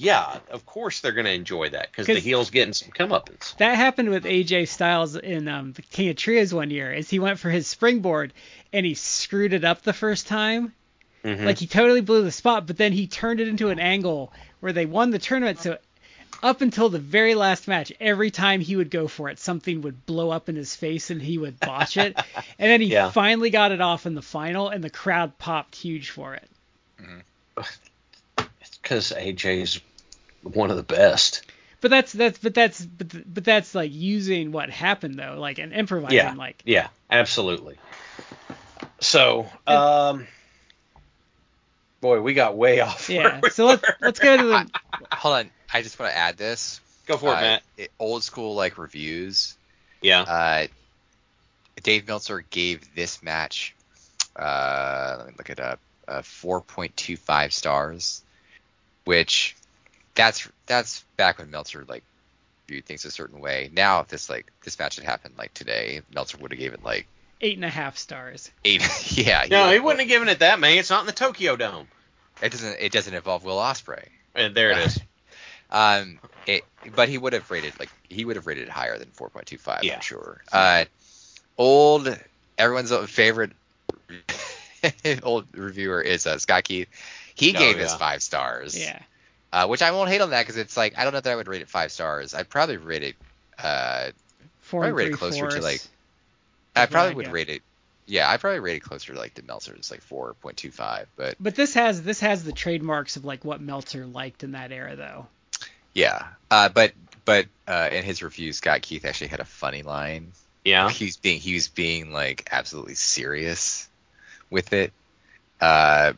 Yeah, of course they're going to enjoy that because the heel's getting some comeuppance. that happened with AJ Styles in um, the King of Trios one year. Is he went for his springboard and he screwed it up the first time. Mhm. Like he totally blew the spot, but then he turned it into an angle where they won the tournament. So up until the very last match, every time he would go for it, something would blow up in his face and he would botch it. [LAUGHS] and then he Yeah. finally got it off in the final, and the crowd popped huge for it. [LAUGHS] because AJ's one of the best. But that's that's but that's but, th- but that's like using what happened though, like and improvising. Yeah, Like yeah, absolutely. So, um, boy, we got way [LAUGHS] off. yeah. we So let's let's go to the Hold on, I just want to add this. go for it, Uh, Matt. it- old school like reviews. Yeah, Uh, Dave Meltzer gave this match. Uh, let me look it up. Uh, 4.25 stars, which that's that's back when Meltzer like viewed things a certain way. Now, if this like this match had happened like today, Meltzer would have given like eight and a half stars. eight. [LAUGHS] yeah, no, he would've- wouldn't have given it that many. It's not in the Tokyo Dome. It doesn't. It doesn't involve Will Ospreay. And there it is. [LAUGHS] Um, it, but he would have rated like he would have rated it higher than 4.25. Yeah. I'm sure. Uh, old everyone's favorite [LAUGHS] old reviewer is uh, Scott Keith. He Oh, gave this yeah. five stars. Yeah. Uh, which I won't hate on that because it's like I don't know that I would rate it five stars. I'd probably rate it. Uh, Four Probably rate it three closer to, like, I probably I would rate it. Yeah, I probably rate it closer to like the Meltzer's, like 4.25. But But this has this has the trademarks of like what Meltzer liked in that era though. yeah, uh, but but uh, in his review, Scott Keith actually had a funny line Yeah. he was being he was being like absolutely serious with it. Uh,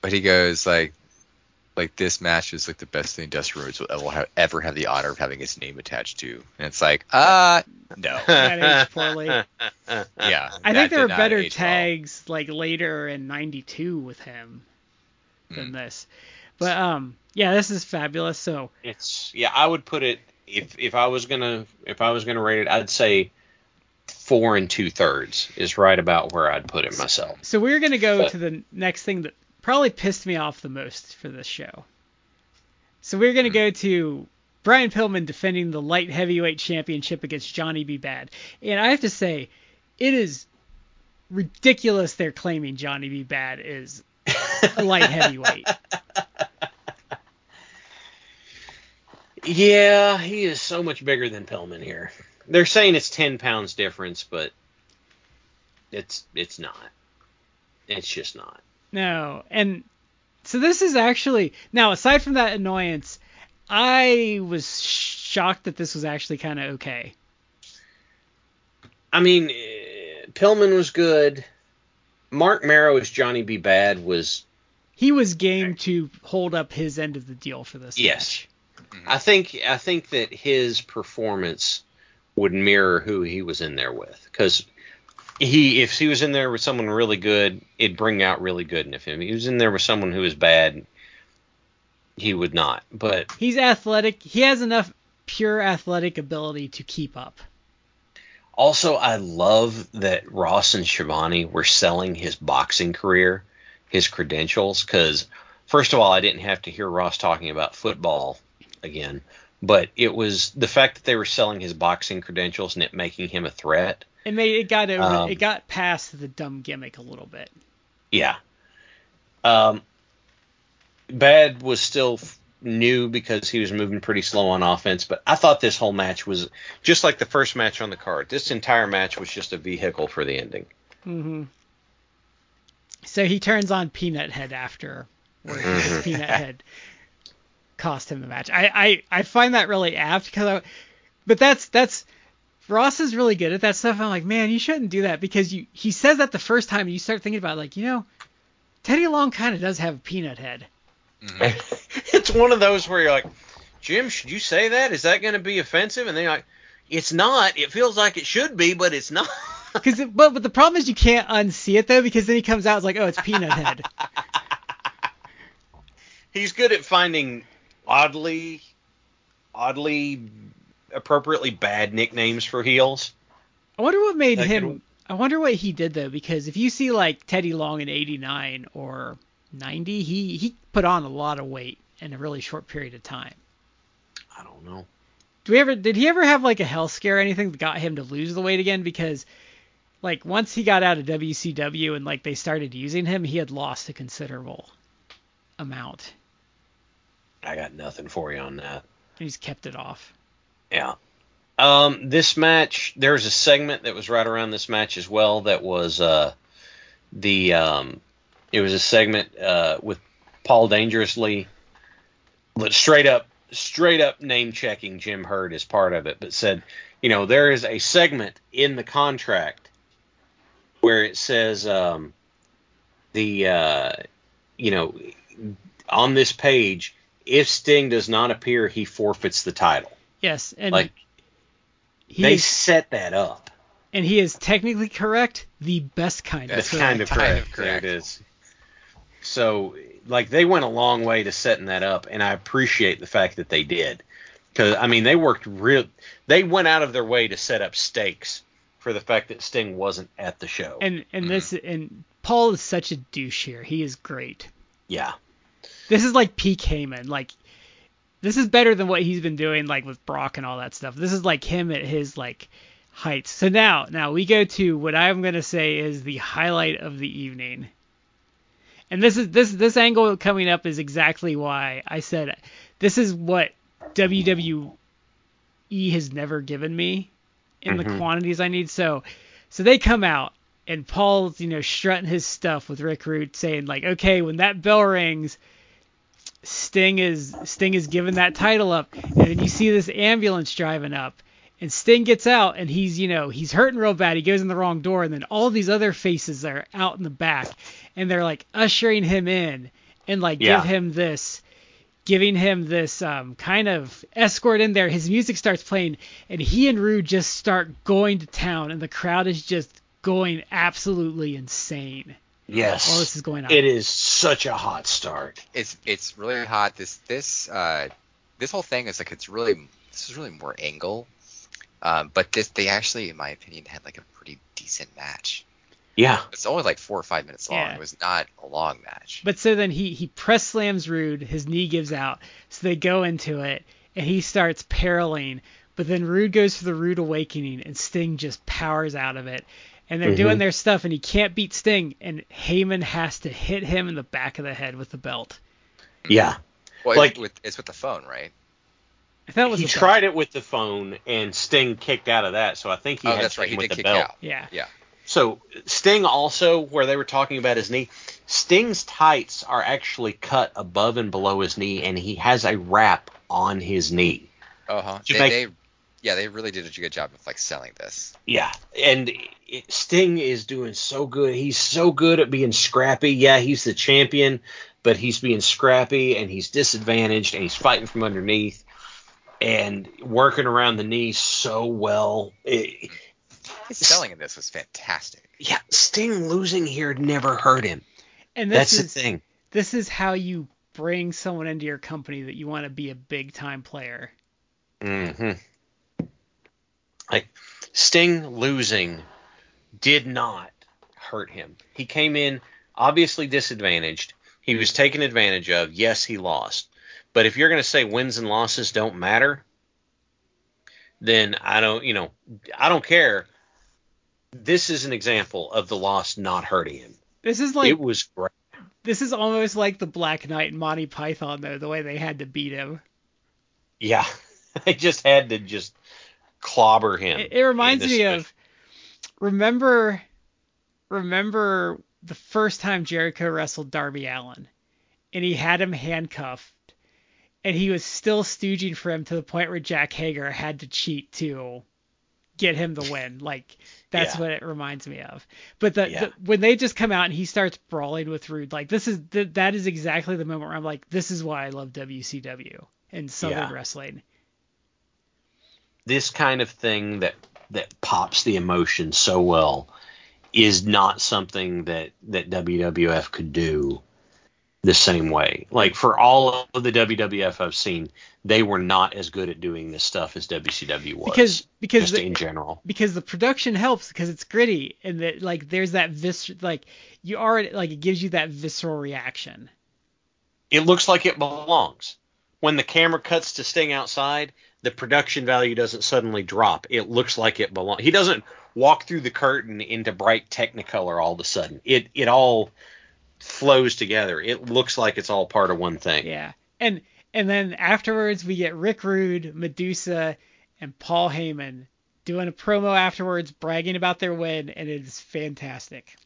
but he goes like like this match is like the best thing Dusty Rhodes will ever have, ever have the honor of having his name attached to, and it's like uh no [LAUGHS] That aged poorly. yeah. I that think there did were better age well. tags like later in '92 with him than Mm. this. But um, yeah, this is fabulous. So It's yeah. I would put it if if I was gonna if I was gonna rate it, I'd say four and two thirds is right about where I'd put it myself. so we're gonna go But- to the next thing that probably pissed me off the most for this show. So we're gonna go to Brian Pillman defending the light heavyweight championship against Johnny B. Bad, and I have to say, it is ridiculous they're claiming Johnny B. Bad is a light [LAUGHS] heavyweight. Yeah, he is so much bigger than Pillman here. They're saying it's ten pounds difference, but it's it's not. It's just not. No, and So this is actually now aside from that annoyance, I was shocked that this was actually kind of okay. I mean, eh, Pillman was good. Marc Mero as Johnny B. Bad was He was game to hold up his end of the deal for this. Yes. match. I think I think that his performance would mirror who he was in there with because he if he was in there with someone really good, it'd bring out really good in him. If he was in there with someone who was bad, he would not. But He's athletic. He has enough pure athletic ability to keep up. also, I love that Ross and Schiavone were selling his boxing career, his credentials. Because first of all, I didn't have to hear Ross talking about football again. But it was the fact that they were selling his boxing credentials and it making him a threat. It made it got over, Um, it got past the dumb gimmick a little bit. Yeah. Um, Bad was still f- new because he was moving pretty slow on offense, but I thought this whole match was Just like the first match on the card, this entire match was just a vehicle for the ending. Mm-hmm. So he turns on Peanut Head after where Mm-hmm. [LAUGHS] Peanut Head cost him the match. I, I, I find that really apt because I, but that's that's Ross is really good at that stuff. I'm like, man, you shouldn't do that because you he says that the first time and you start thinking about it, like, you know, Teddy Long kind of does have a peanut head. Mm-hmm. [LAUGHS] it's one of those where you're like, Jim, should you say that? Is that going to be offensive? And they're like, it's not. It feels like it should be, but it's not. [LAUGHS] Cause it, but but the problem is you can't unsee it though because then he comes out it's like, oh, it's Peanut Head. [LAUGHS] He's good at finding oddly, oddly, appropriately bad nicknames for heels. I wonder what made That him. could- I wonder what he did though, because if you see like Teddy Long in '89 or '90, he he put on a lot of weight in a really short period of time. I don't know. Do we ever? Did he ever have like a health scare or anything that got him to lose the weight again? Because like once he got out of WCW and like they started using him, he had lost a considerable amount, I got nothing for you on that. he's kept it off. Yeah. Um, this match, there was a segment that was right around this match as well that was uh, the um, it was a segment uh, with Paul Dangerously, but straight up, straight up name checking Jim Herd as part of it, but said, you know, there is a segment in the contract where it says um, the uh, you know on this page if Sting does not appear, he forfeits the title. Yes, and Like uh, he they is, set that up. and he is technically correct, the best kind of correct. kind of Kind correct. of There correct. it is. So, like, they went a long way to setting that up, and I appreciate the fact that they did. Because I mean, they worked real. They went out of their way to set up stakes for the fact that Sting wasn't at the show. And and mm-hmm. this and Paul is such a douche here. He is great. yeah, This is like peak Heyman. Like this is better than what he's been doing like with Brock and all that stuff. This is like him at his like heights. So now now we go to what I'm gonna say is the highlight of the evening. And this is this this angle coming up is exactly why I said this is what WWE has never given me in the mm-hmm. quantities I need. So so they come out and Paul's, you know, strutting his stuff with Rick Rude saying like, okay, when that bell rings, Sting is Sting is giving that title up, and then you see this ambulance driving up, and Sting gets out, and he's you know he's hurting real bad. He goes in the wrong door, and then all these other faces are out in the back, and they're like ushering him in, and like Yeah. give him this, giving him this um, kind of escort in there. His music starts playing, and he and Rude just start going to town, and the crowd is just going absolutely insane yes. while this is going on. It is such a hot start. It's it's really hot. This this uh this whole thing is like it's really this is really more angle. Um, but this they actually, in my opinion, had like a pretty decent match. Yeah, It's only like four or five minutes long. Yeah. It was not a long match. But so then he he press slams Rude, his knee gives out, so they go into it, and he starts paraling. But then Rude goes for the Rude Awakening, and Sting just powers out of it. And they're doing their stuff, and he can't beat Sting, and Heyman has to hit him in the back of the head with the belt. yeah. well, like- with, it's with the phone, right? I thought it was He the belt. tried it with the phone, and Sting kicked out of that. So I think he oh, had that's right. something He with did the kick belt. out. Yeah. Yeah. So Sting also, where they were talking about his knee, Sting's tights are actually cut above and below his knee, and he has a wrap on his knee. Uh huh. They, make- they, yeah, they really did a good job of like selling this. Yeah, and it, Sting is doing so good. He's so good at being scrappy. Yeah, he's the champion, but he's being scrappy and he's disadvantaged and he's fighting from underneath and working around the knee so well. It- His selling in this was fantastic. yeah, Sting losing here never hurt him. And this That's is the thing. this is how you bring someone into your company that you want to be a big time player. hmm Like Sting losing did not hurt him. He came in obviously disadvantaged. He was taken advantage of. Yes, he lost. But if you're going to say wins and losses don't matter, then I don't, you know, I don't care. This is an example of the loss not hurting him. This is like it was great. this is almost like the Black Knight and Monty Python though, the way they had to beat him. Yeah. [LAUGHS] they just had to just clobber him. It, it reminds me of remember remember the first time Jericho wrestled Darby Allin and he had him handcuffed and he was still stooging for him to the point where Jake Hager had to cheat to get him the win. Like that's Yeah. what it reminds me of. But the, Yeah. the when they just come out and he starts brawling with Rude, like this is th- that is exactly the moment where I'm like, this is why I love WCW and Southern Yeah. wrestling. This kind of thing that that pops the emotion so well is not something that that WWF could do the same way. Like for all of the WWF I've seen, they were not as good at doing this stuff as WCW was. Because because just the- in general. because the production helps because it's gritty and that like there's that vis like you already like it gives you that visceral reaction. It looks like it belongs. When the camera cuts to Sting outside, the production value doesn't suddenly drop. It looks like it belongs. He doesn't walk through the curtain into bright Technicolor all of a sudden. It it all flows together. It looks like it's all part of one thing. Yeah. And and then afterwards we get Rick Rude, Medusa, and Paul Heyman doing a promo afterwards bragging about their win and it is fantastic.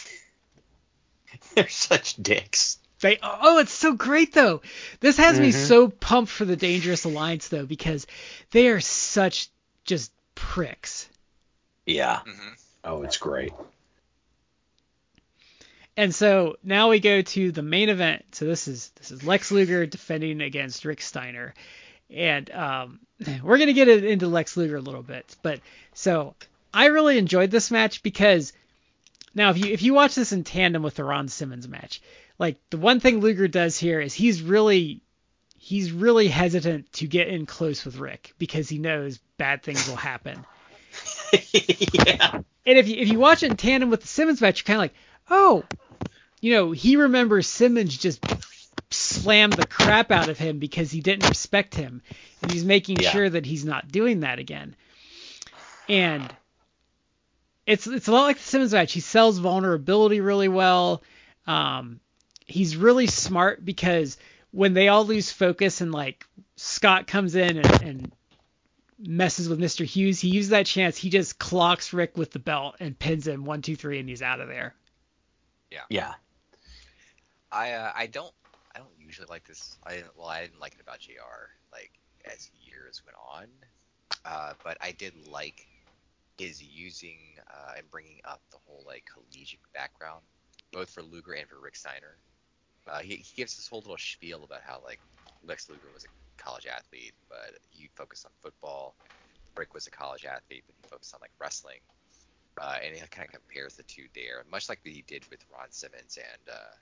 [LAUGHS] They're such dicks. They oh it's so great though. This has me Mhm. so pumped for the Dangerous Alliance though because they are such just pricks. Yeah. hmm Oh, it's great. And so now we go to the main event. So this is this is Lex Luger defending against Rick Steiner, and um, [LAUGHS] we're gonna get into Lex Luger a little bit. But so I really enjoyed this match because now if you if you watch this in tandem with the Ron Simmons match, like the one thing Luger does here is he's really he's really hesitant to get in close with Rick because he knows bad things will happen. [LAUGHS] yeah. And if you if you watch it in tandem with the Simmons match, you're kind of like, oh, you know, he remembers Simmons just slammed the crap out of him because he didn't respect him, and he's making Yeah. sure that he's not doing that again. And it's it's a lot like the Simmons match. He sells vulnerability really well. Um, he's really smart because when they all lose focus and like Scott comes in and, and messes with Mr. Hughes, he uses that chance. He just clocks Rick with the belt and pins him one, two, three, and he's out of there. Yeah. Yeah. I uh, I don't I don't usually like this. I didn't, well I didn't like it about Jr. Like as years went on, uh, but I did like his using uh, and bringing up the whole like collegiate background, both for Luger and for Rick Steiner. Uh, he, he gives this whole little spiel about how like Lex Luger was a college athlete, but he focused on football. Rick was a college athlete, but he focused on like wrestling. Uh, and he kind of compares the two there, much like he did with Ron Simmons and uh,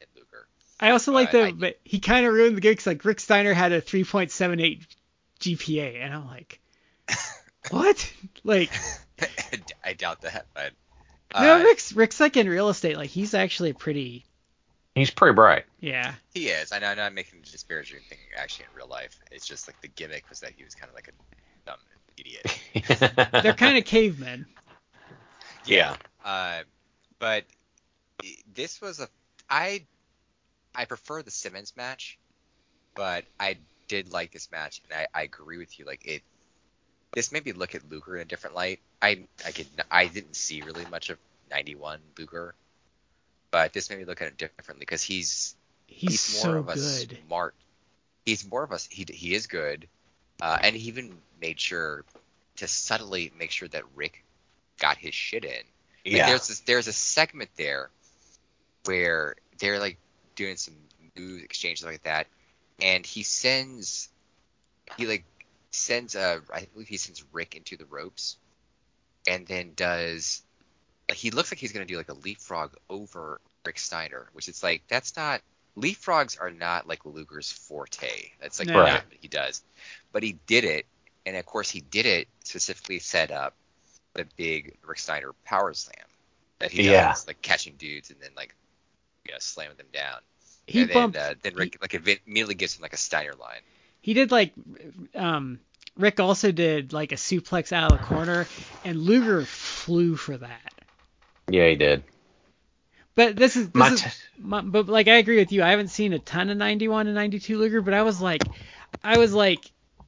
and Luger. I also like that I- but he kind of ruined the game because like Rick Steiner had a 3.78 GPA, and I'm like, [LAUGHS] what? Like, [LAUGHS] I doubt that, but no, uh, Rick's Rick's like in real estate. Like he's actually pretty, He's pretty bright. yeah. he is. I know I'm not making a disparaging thing actually in real life. It's just like the gimmick was that he was kind of like a dumb idiot. [LAUGHS] They're kind of cavemen. yeah. Uh, but this was a I I prefer the Simmons match, but I did like this match, and I, I agree with you. Like it, this made me look at Luger in a different light. I I could I didn't see really much of 91 Luger, but this made me look at it differently because he's He's, more so of a good. smart. He's more of a he he is good, uh, and he even made sure to subtly make sure that Rick got his shit in. Like, Yeah. There's this, there's a segment there where they're like doing some move exchanges like that, and he sends he like sends uh I believe he sends Rick into the ropes, and then does like he looks like he's gonna do like a leapfrog over Rick Steiner, which it's like that's not leapfrogs are not like Luger's forte. That's like No. Right. he does, but he did it, and of course he did it specifically set up the big Rick Steiner power slam that he Yeah. does, like catching dudes and then like you know slamming them down. He and then, uh, then Rick like immediately gives him like a Steiner line. He did like um Rick also did like a suplex out of the corner and Luger flew for that. Yeah, he did. But this is this My is my, but like I agree with you. I haven't seen a ton of 91 and 92 Luger, but I was like I was like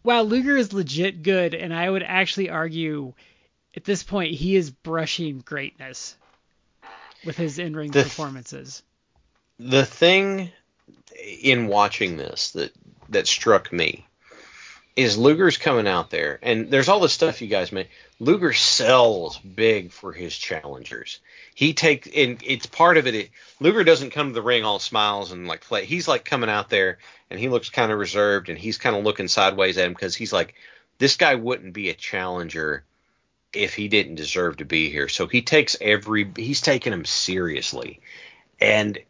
wow, Luger is legit good and I would actually argue at this point he is brushing greatness with his in-ring The- performances. the thing in watching this that that struck me is Luger's coming out there, and there's all the stuff you guys made. Luger sells big for his challengers. He takes, and it's part of it. it- Luger doesn't come to the ring all smiles and like play. He's like coming out there, and he looks kind of reserved, and he's kind of looking sideways at him because he's like, this guy wouldn't be a challenger if he didn't deserve to be here. So he takes every, he's taking him seriously, and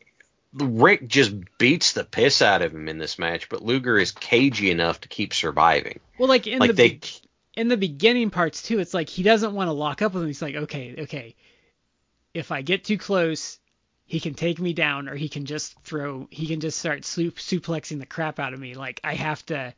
Rick just beats the piss out of him in this match, but Luger is cagey enough to keep surviving. Well, like in like the they, in the beginning parts too, it's like he doesn't want to lock up with him. He's like, okay, okay, if I get too close, he can take me down, or he can just throw, he can just start sup- suplexing the crap out of me. Like I have to,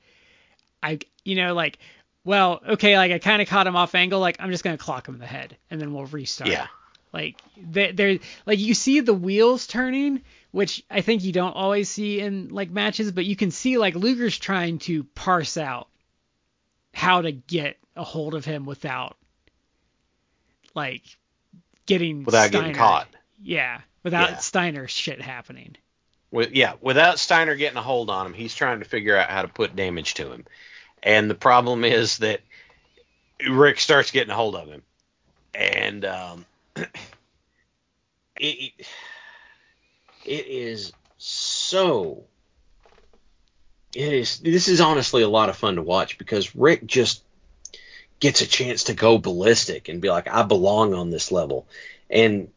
I, you know, like, well, okay, like I kind of caught him off angle. Like I'm just gonna clock him in the head, and then we'll restart. yeah, Like they they're like you see the wheels turning, which I think you don't always see in like matches, but you can see like Luger's trying to parse out how to get a hold of him without like getting without Steiner. getting caught. Yeah, without Yeah. Steiner shit happening. With, yeah, without Steiner getting a hold on him, he's trying to figure out how to put damage to him. And the problem is that Rick starts getting a hold of him, and um, [CLEARS THROAT] it, it it is so. It is. This is honestly a lot of fun to watch because Rick just gets a chance to go ballistic and be like, I belong on this level, and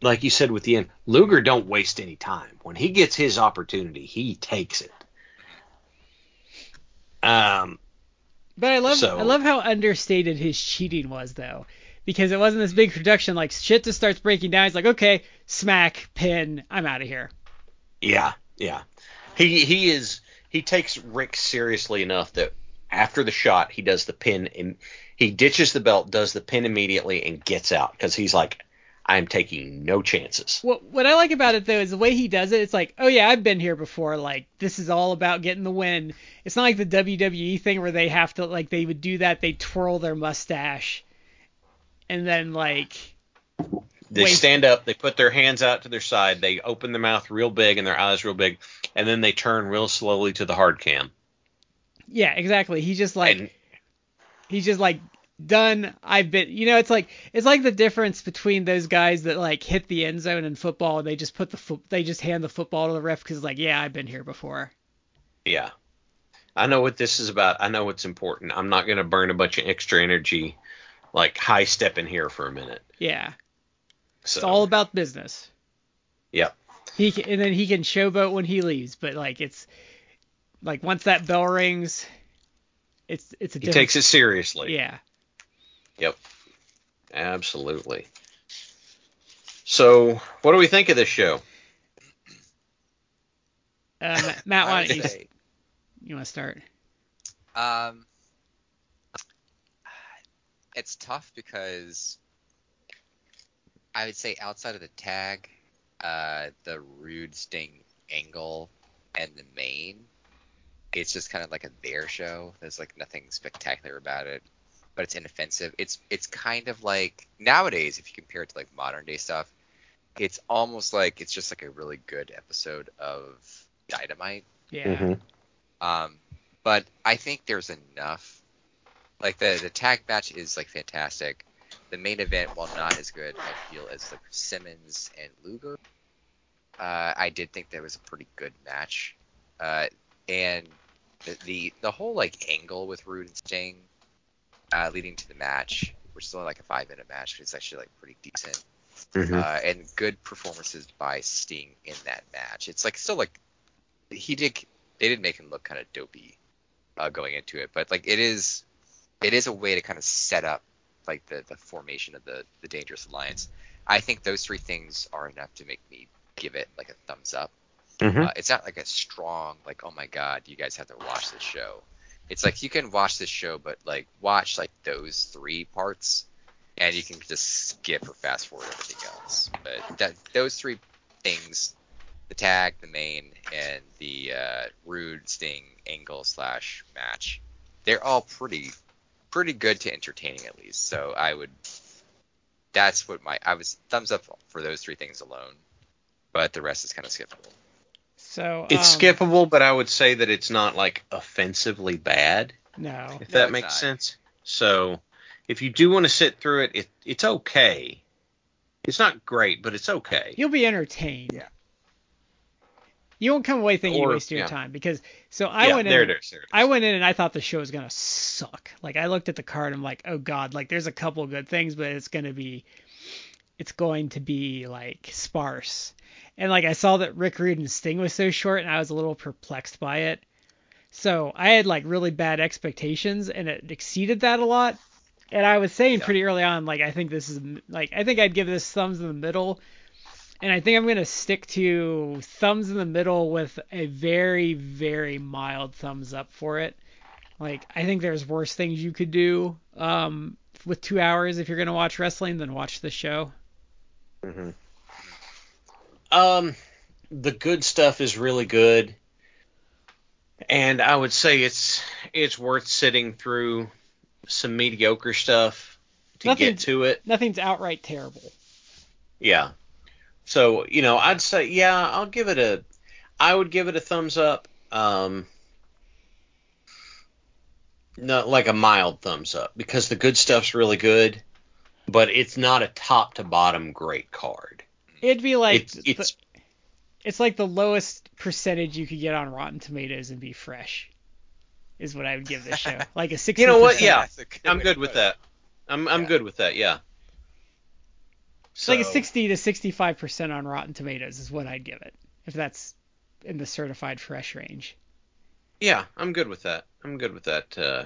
like you said with the end, Luger don't waste any time. When he gets his opportunity, he takes it. Um, But I love So- I love how understated his cheating was though. Because it wasn't this big production, like shit just starts breaking down. He's like, okay, smack, pin, I'm out of here. yeah, yeah. He he is he takes Rick seriously enough that after the shot, he does the pin and he ditches the belt, does the pin immediately, and gets out because he's like, I'm taking no chances. What what I like about it though is the way he does it. It's like, oh yeah, I've been here before. Like this is all about getting the win. It's not like the WWE thing where they have to like they would do that. They twirl their mustache, and then like They Wait. stand up, they put their hands out to their side, they open their mouth real big and their eyes real big, and then they turn real slowly to the hard cam. yeah, exactly. He just like and he's just like done. I've been, you know, it's like it's like the difference between those guys that like hit the end zone in football and they just put the foot, they just hand the football to the ref because like yeah, I've been here before. Yeah. I know what this is about. I know what's important. I'm not going to burn a bunch of extra energy like high stepping here for a minute. Yeah, So it's all about business. Yep. He can, and then he can showboat when he leaves, but like it's like once that bell rings, it's it's a He takes it seriously. Yeah. Yep. Absolutely. So, what do we think of this show? Uh, Matt, why don't you say, you want to start? um, it's tough because I would say outside of the tag, uh, the rude sting angle and the main, it's just kind of like a bear show. There's like nothing spectacular about it. but it's inoffensive. It's it's kind of like nowadays, if you compare it to like modern day stuff, it's almost like it's just like a really good episode of Dynamite. Yeah. Mhm. Um, but I think there's enough. Like the the tag match is like fantastic. The main event, while not as good, I feel as the Simmons and Luger. Uh, I did think that was a pretty good match. Uh, and the, the the whole like angle with Rude and Sting, uh, leading to the match, which is only like a five minute match, but it's actually like pretty decent Mhm. uh, and good performances by Sting in that match. It's like still like he did they did make him look kind of dopey uh, going into it, but like it is it is a way to kind of set up like the the formation of the the Dangerous Alliance. I think those three things are enough to make me give it like a thumbs up. Mhm. Uh, it's not like a strong like oh my god you guys have to watch this show. It's like you can watch this show, but like watch like those three parts, and you can just skip or fast forward everything else. But that those three things, the tag, the main, and the uh, rude sting angle slash match, they're all pretty pretty good to entertaining at least. So I would. That's what my I was thumbs up for those three things alone, but the rest is kind of skippable. So It's um, skippable, but I would say that it's not like offensively bad, No. if No, that makes not. sense. So if you do want to sit through it, it it's okay. It's not great, but it's okay. You'll be entertained. Yeah. You won't come away thinking you Or- wasted your yeah. time because so I yeah, went there in. it is. There it is. I went in and I thought the show was gonna suck. Like I looked at the card, and I'm like, oh god, like there's a couple good things, but it's gonna be, it's going to be like sparse. And like I saw that Rick Rude and Sting was so short, and I was a little perplexed by it. So I had like really bad expectations, and it exceeded that a lot. And I was saying Yeah. pretty early on, like I think this is like I think I'd give this thumbs in the middle. And I think I'm gonna stick to thumbs in the middle with a very, very mild thumbs up for it. Like I think there's worse things you could do um, with two hours if you're gonna watch wrestling than watch the show. Mm-hmm. Um, the good stuff is really good, and I would say it's it's worth sitting through some mediocre stuff to Nothing- get to it. Nothing's outright terrible. Yeah. So you know, I'd say yeah, I'll give it a, I would give it a thumbs up. Um, no, like a mild thumbs up because the good stuff's really good, but it's not a top to bottom great card. It'd be like it's the- it's it's like the lowest percentage you could get on Rotten Tomatoes and be fresh. Is what I would give this show. Like a sixty. You know what? Yeah, good I'm good with that. I'm I'm Yeah. good with that. Yeah. It's like a 60 to 65 percent on Rotten Tomatoes is what I'd give it if that's in the certified fresh range. Yeah, I'm good with that. I'm good with that. Uh,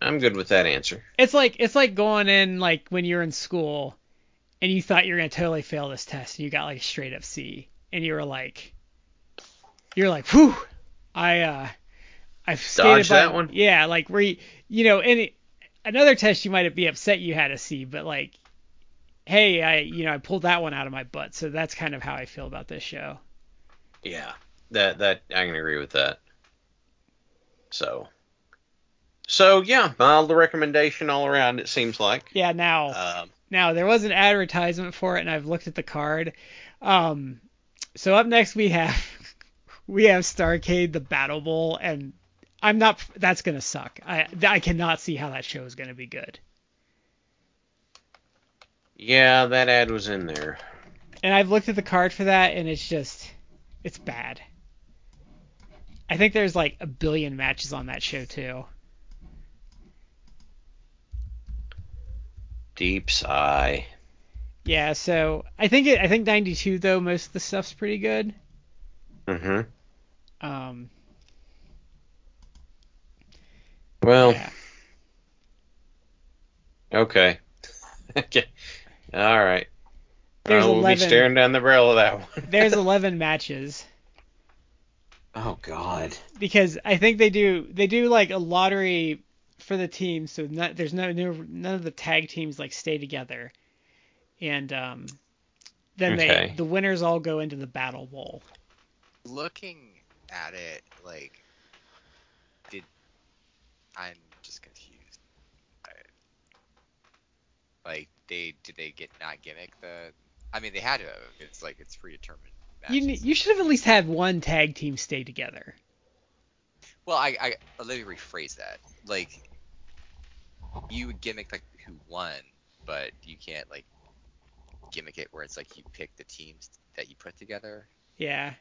I'm good with that answer. It's like it's like going in like when you're in school and you thought you were gonna totally fail this test and you got like a straight up C and you were like you're like whew I uh I've skated Dodged by that one? yeah like where you you know any another test you might be upset you had a C but like hey I you know I pulled that one out of my butt so that's kind of how I feel about this show. Yeah, that that I can agree with that. So, so yeah, mild recommendation all around. It seems like. Yeah now Um, Now there was an advertisement for it, and I've looked at the card. Um, so up next we have [LAUGHS] we have Starcade, the Battle Bowl, and I'm not. That's gonna suck. I I cannot see how that show is gonna be good. Yeah, that ad was in there. And I've looked at the card for that, and it's just it's bad. I think there's like a billion matches on that show too. Deep sigh. Yeah, so I think it. I think 92 though. Most of the stuff's pretty good. Mm-hmm. Um, Well, yeah. okay. [LAUGHS] okay. All right. There's I will 11 be staring down the barrel of that one. [LAUGHS] There's 11 matches. Oh God. because I think they do they do like a lottery for the teams, so not, there's no, no none of the tag teams like stay together, and um, then Okay. they the winners all go into the battle bowl. looking at it, like, did I'm just confused. Like they did they get not gimmick the? I mean they had to. It's like it's predetermined. You matches. you should have at least had one tag team stay together. Well, I, I let me rephrase that. Like, you would gimmick like who won, but you can't like gimmick it where it's like you pick the teams that you put together Yeah.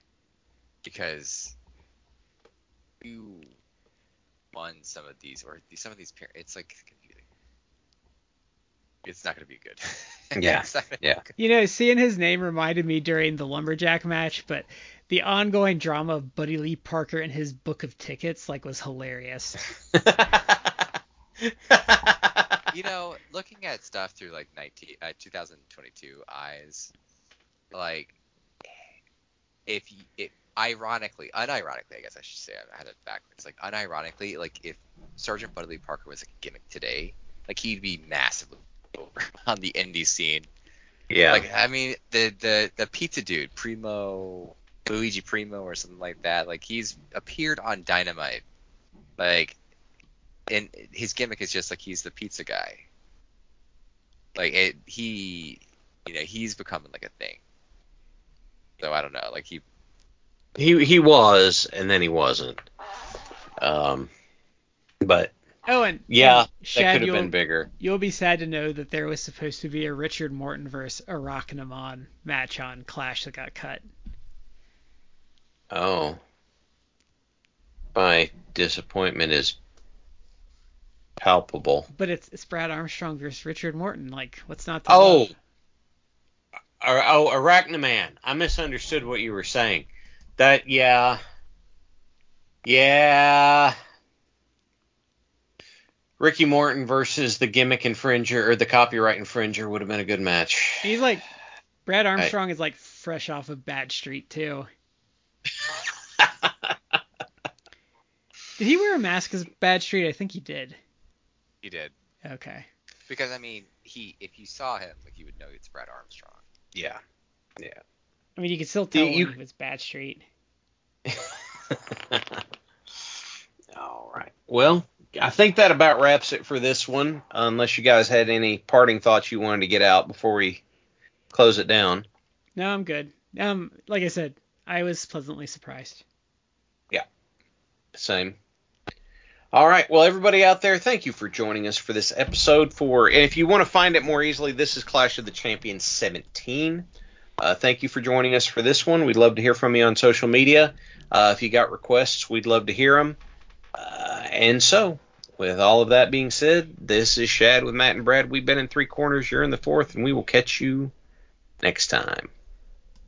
because you won some of these or some of these. It's like. It's not gonna be good. [LAUGHS] Yeah, It's not gonna be yeah. good. You know, seeing his name reminded me during the lumberjack match, but the ongoing drama of Buddy Lee Parker and his book of tickets like was hilarious. [LAUGHS] you know, looking at stuff through like 19, uh, 2022 eyes, like if you, it, ironically, unironically, I guess I should say, I had it backwards. Like unironically, like if Sergeant Buddy Lee Parker was a gimmick today, like he'd be massively over [LAUGHS] on the indie scene. yeah. Like I mean, the the the pizza dude, Primo, Luigi Primo or something like that. Like he's appeared on Dynamite, like, and his gimmick is just like he's the pizza guy. Like it, he, you know, he's becoming like a thing. So I don't know, like he, he he was, and then he wasn't. Um, but Oh, and yeah, and that Shad, could have you'll, been bigger. you'll be sad to know that there was supposed to be a Richard Morton versus Arachnaman match on Clash that got cut. Oh, my disappointment is palpable. But it's it's Brad Armstrong versus Richard Morton. Like, what's not to Oh, love? Ar- oh, Arachnaman. I misunderstood what you were saying. That yeah, yeah. Ricky Morton versus the gimmick infringer or the copyright infringer would have been a good match. He's like Brad Armstrong is like fresh off of Bad Street too. [LAUGHS] Did he wear a mask as Bad Street? I think he did. he did Okay. because I mean he, if you saw him, like you would know it's Brad Armstrong. yeah, Yeah. I mean, you could still tell You- when he was Bad Street. [LAUGHS] All right. Well, I think that about wraps it for this one. Unless you guys had any parting thoughts you wanted to get out before we close it down. No, I'm good. Um, like I said, I was pleasantly surprised. Yeah, same. All right. Well, everybody out there, thank you for joining us for this episode. For and if you want to find it more easily, this is Clash of the Champions 17. Uh, thank you for joining us for this one. We'd love to hear from you on social media. Uh, if you got requests, we'd love to hear them. Uh, and so, with all of that being said, this is Shad with Matt and Brad. We've been in three corners. You're in the fourth, and we will catch you next time.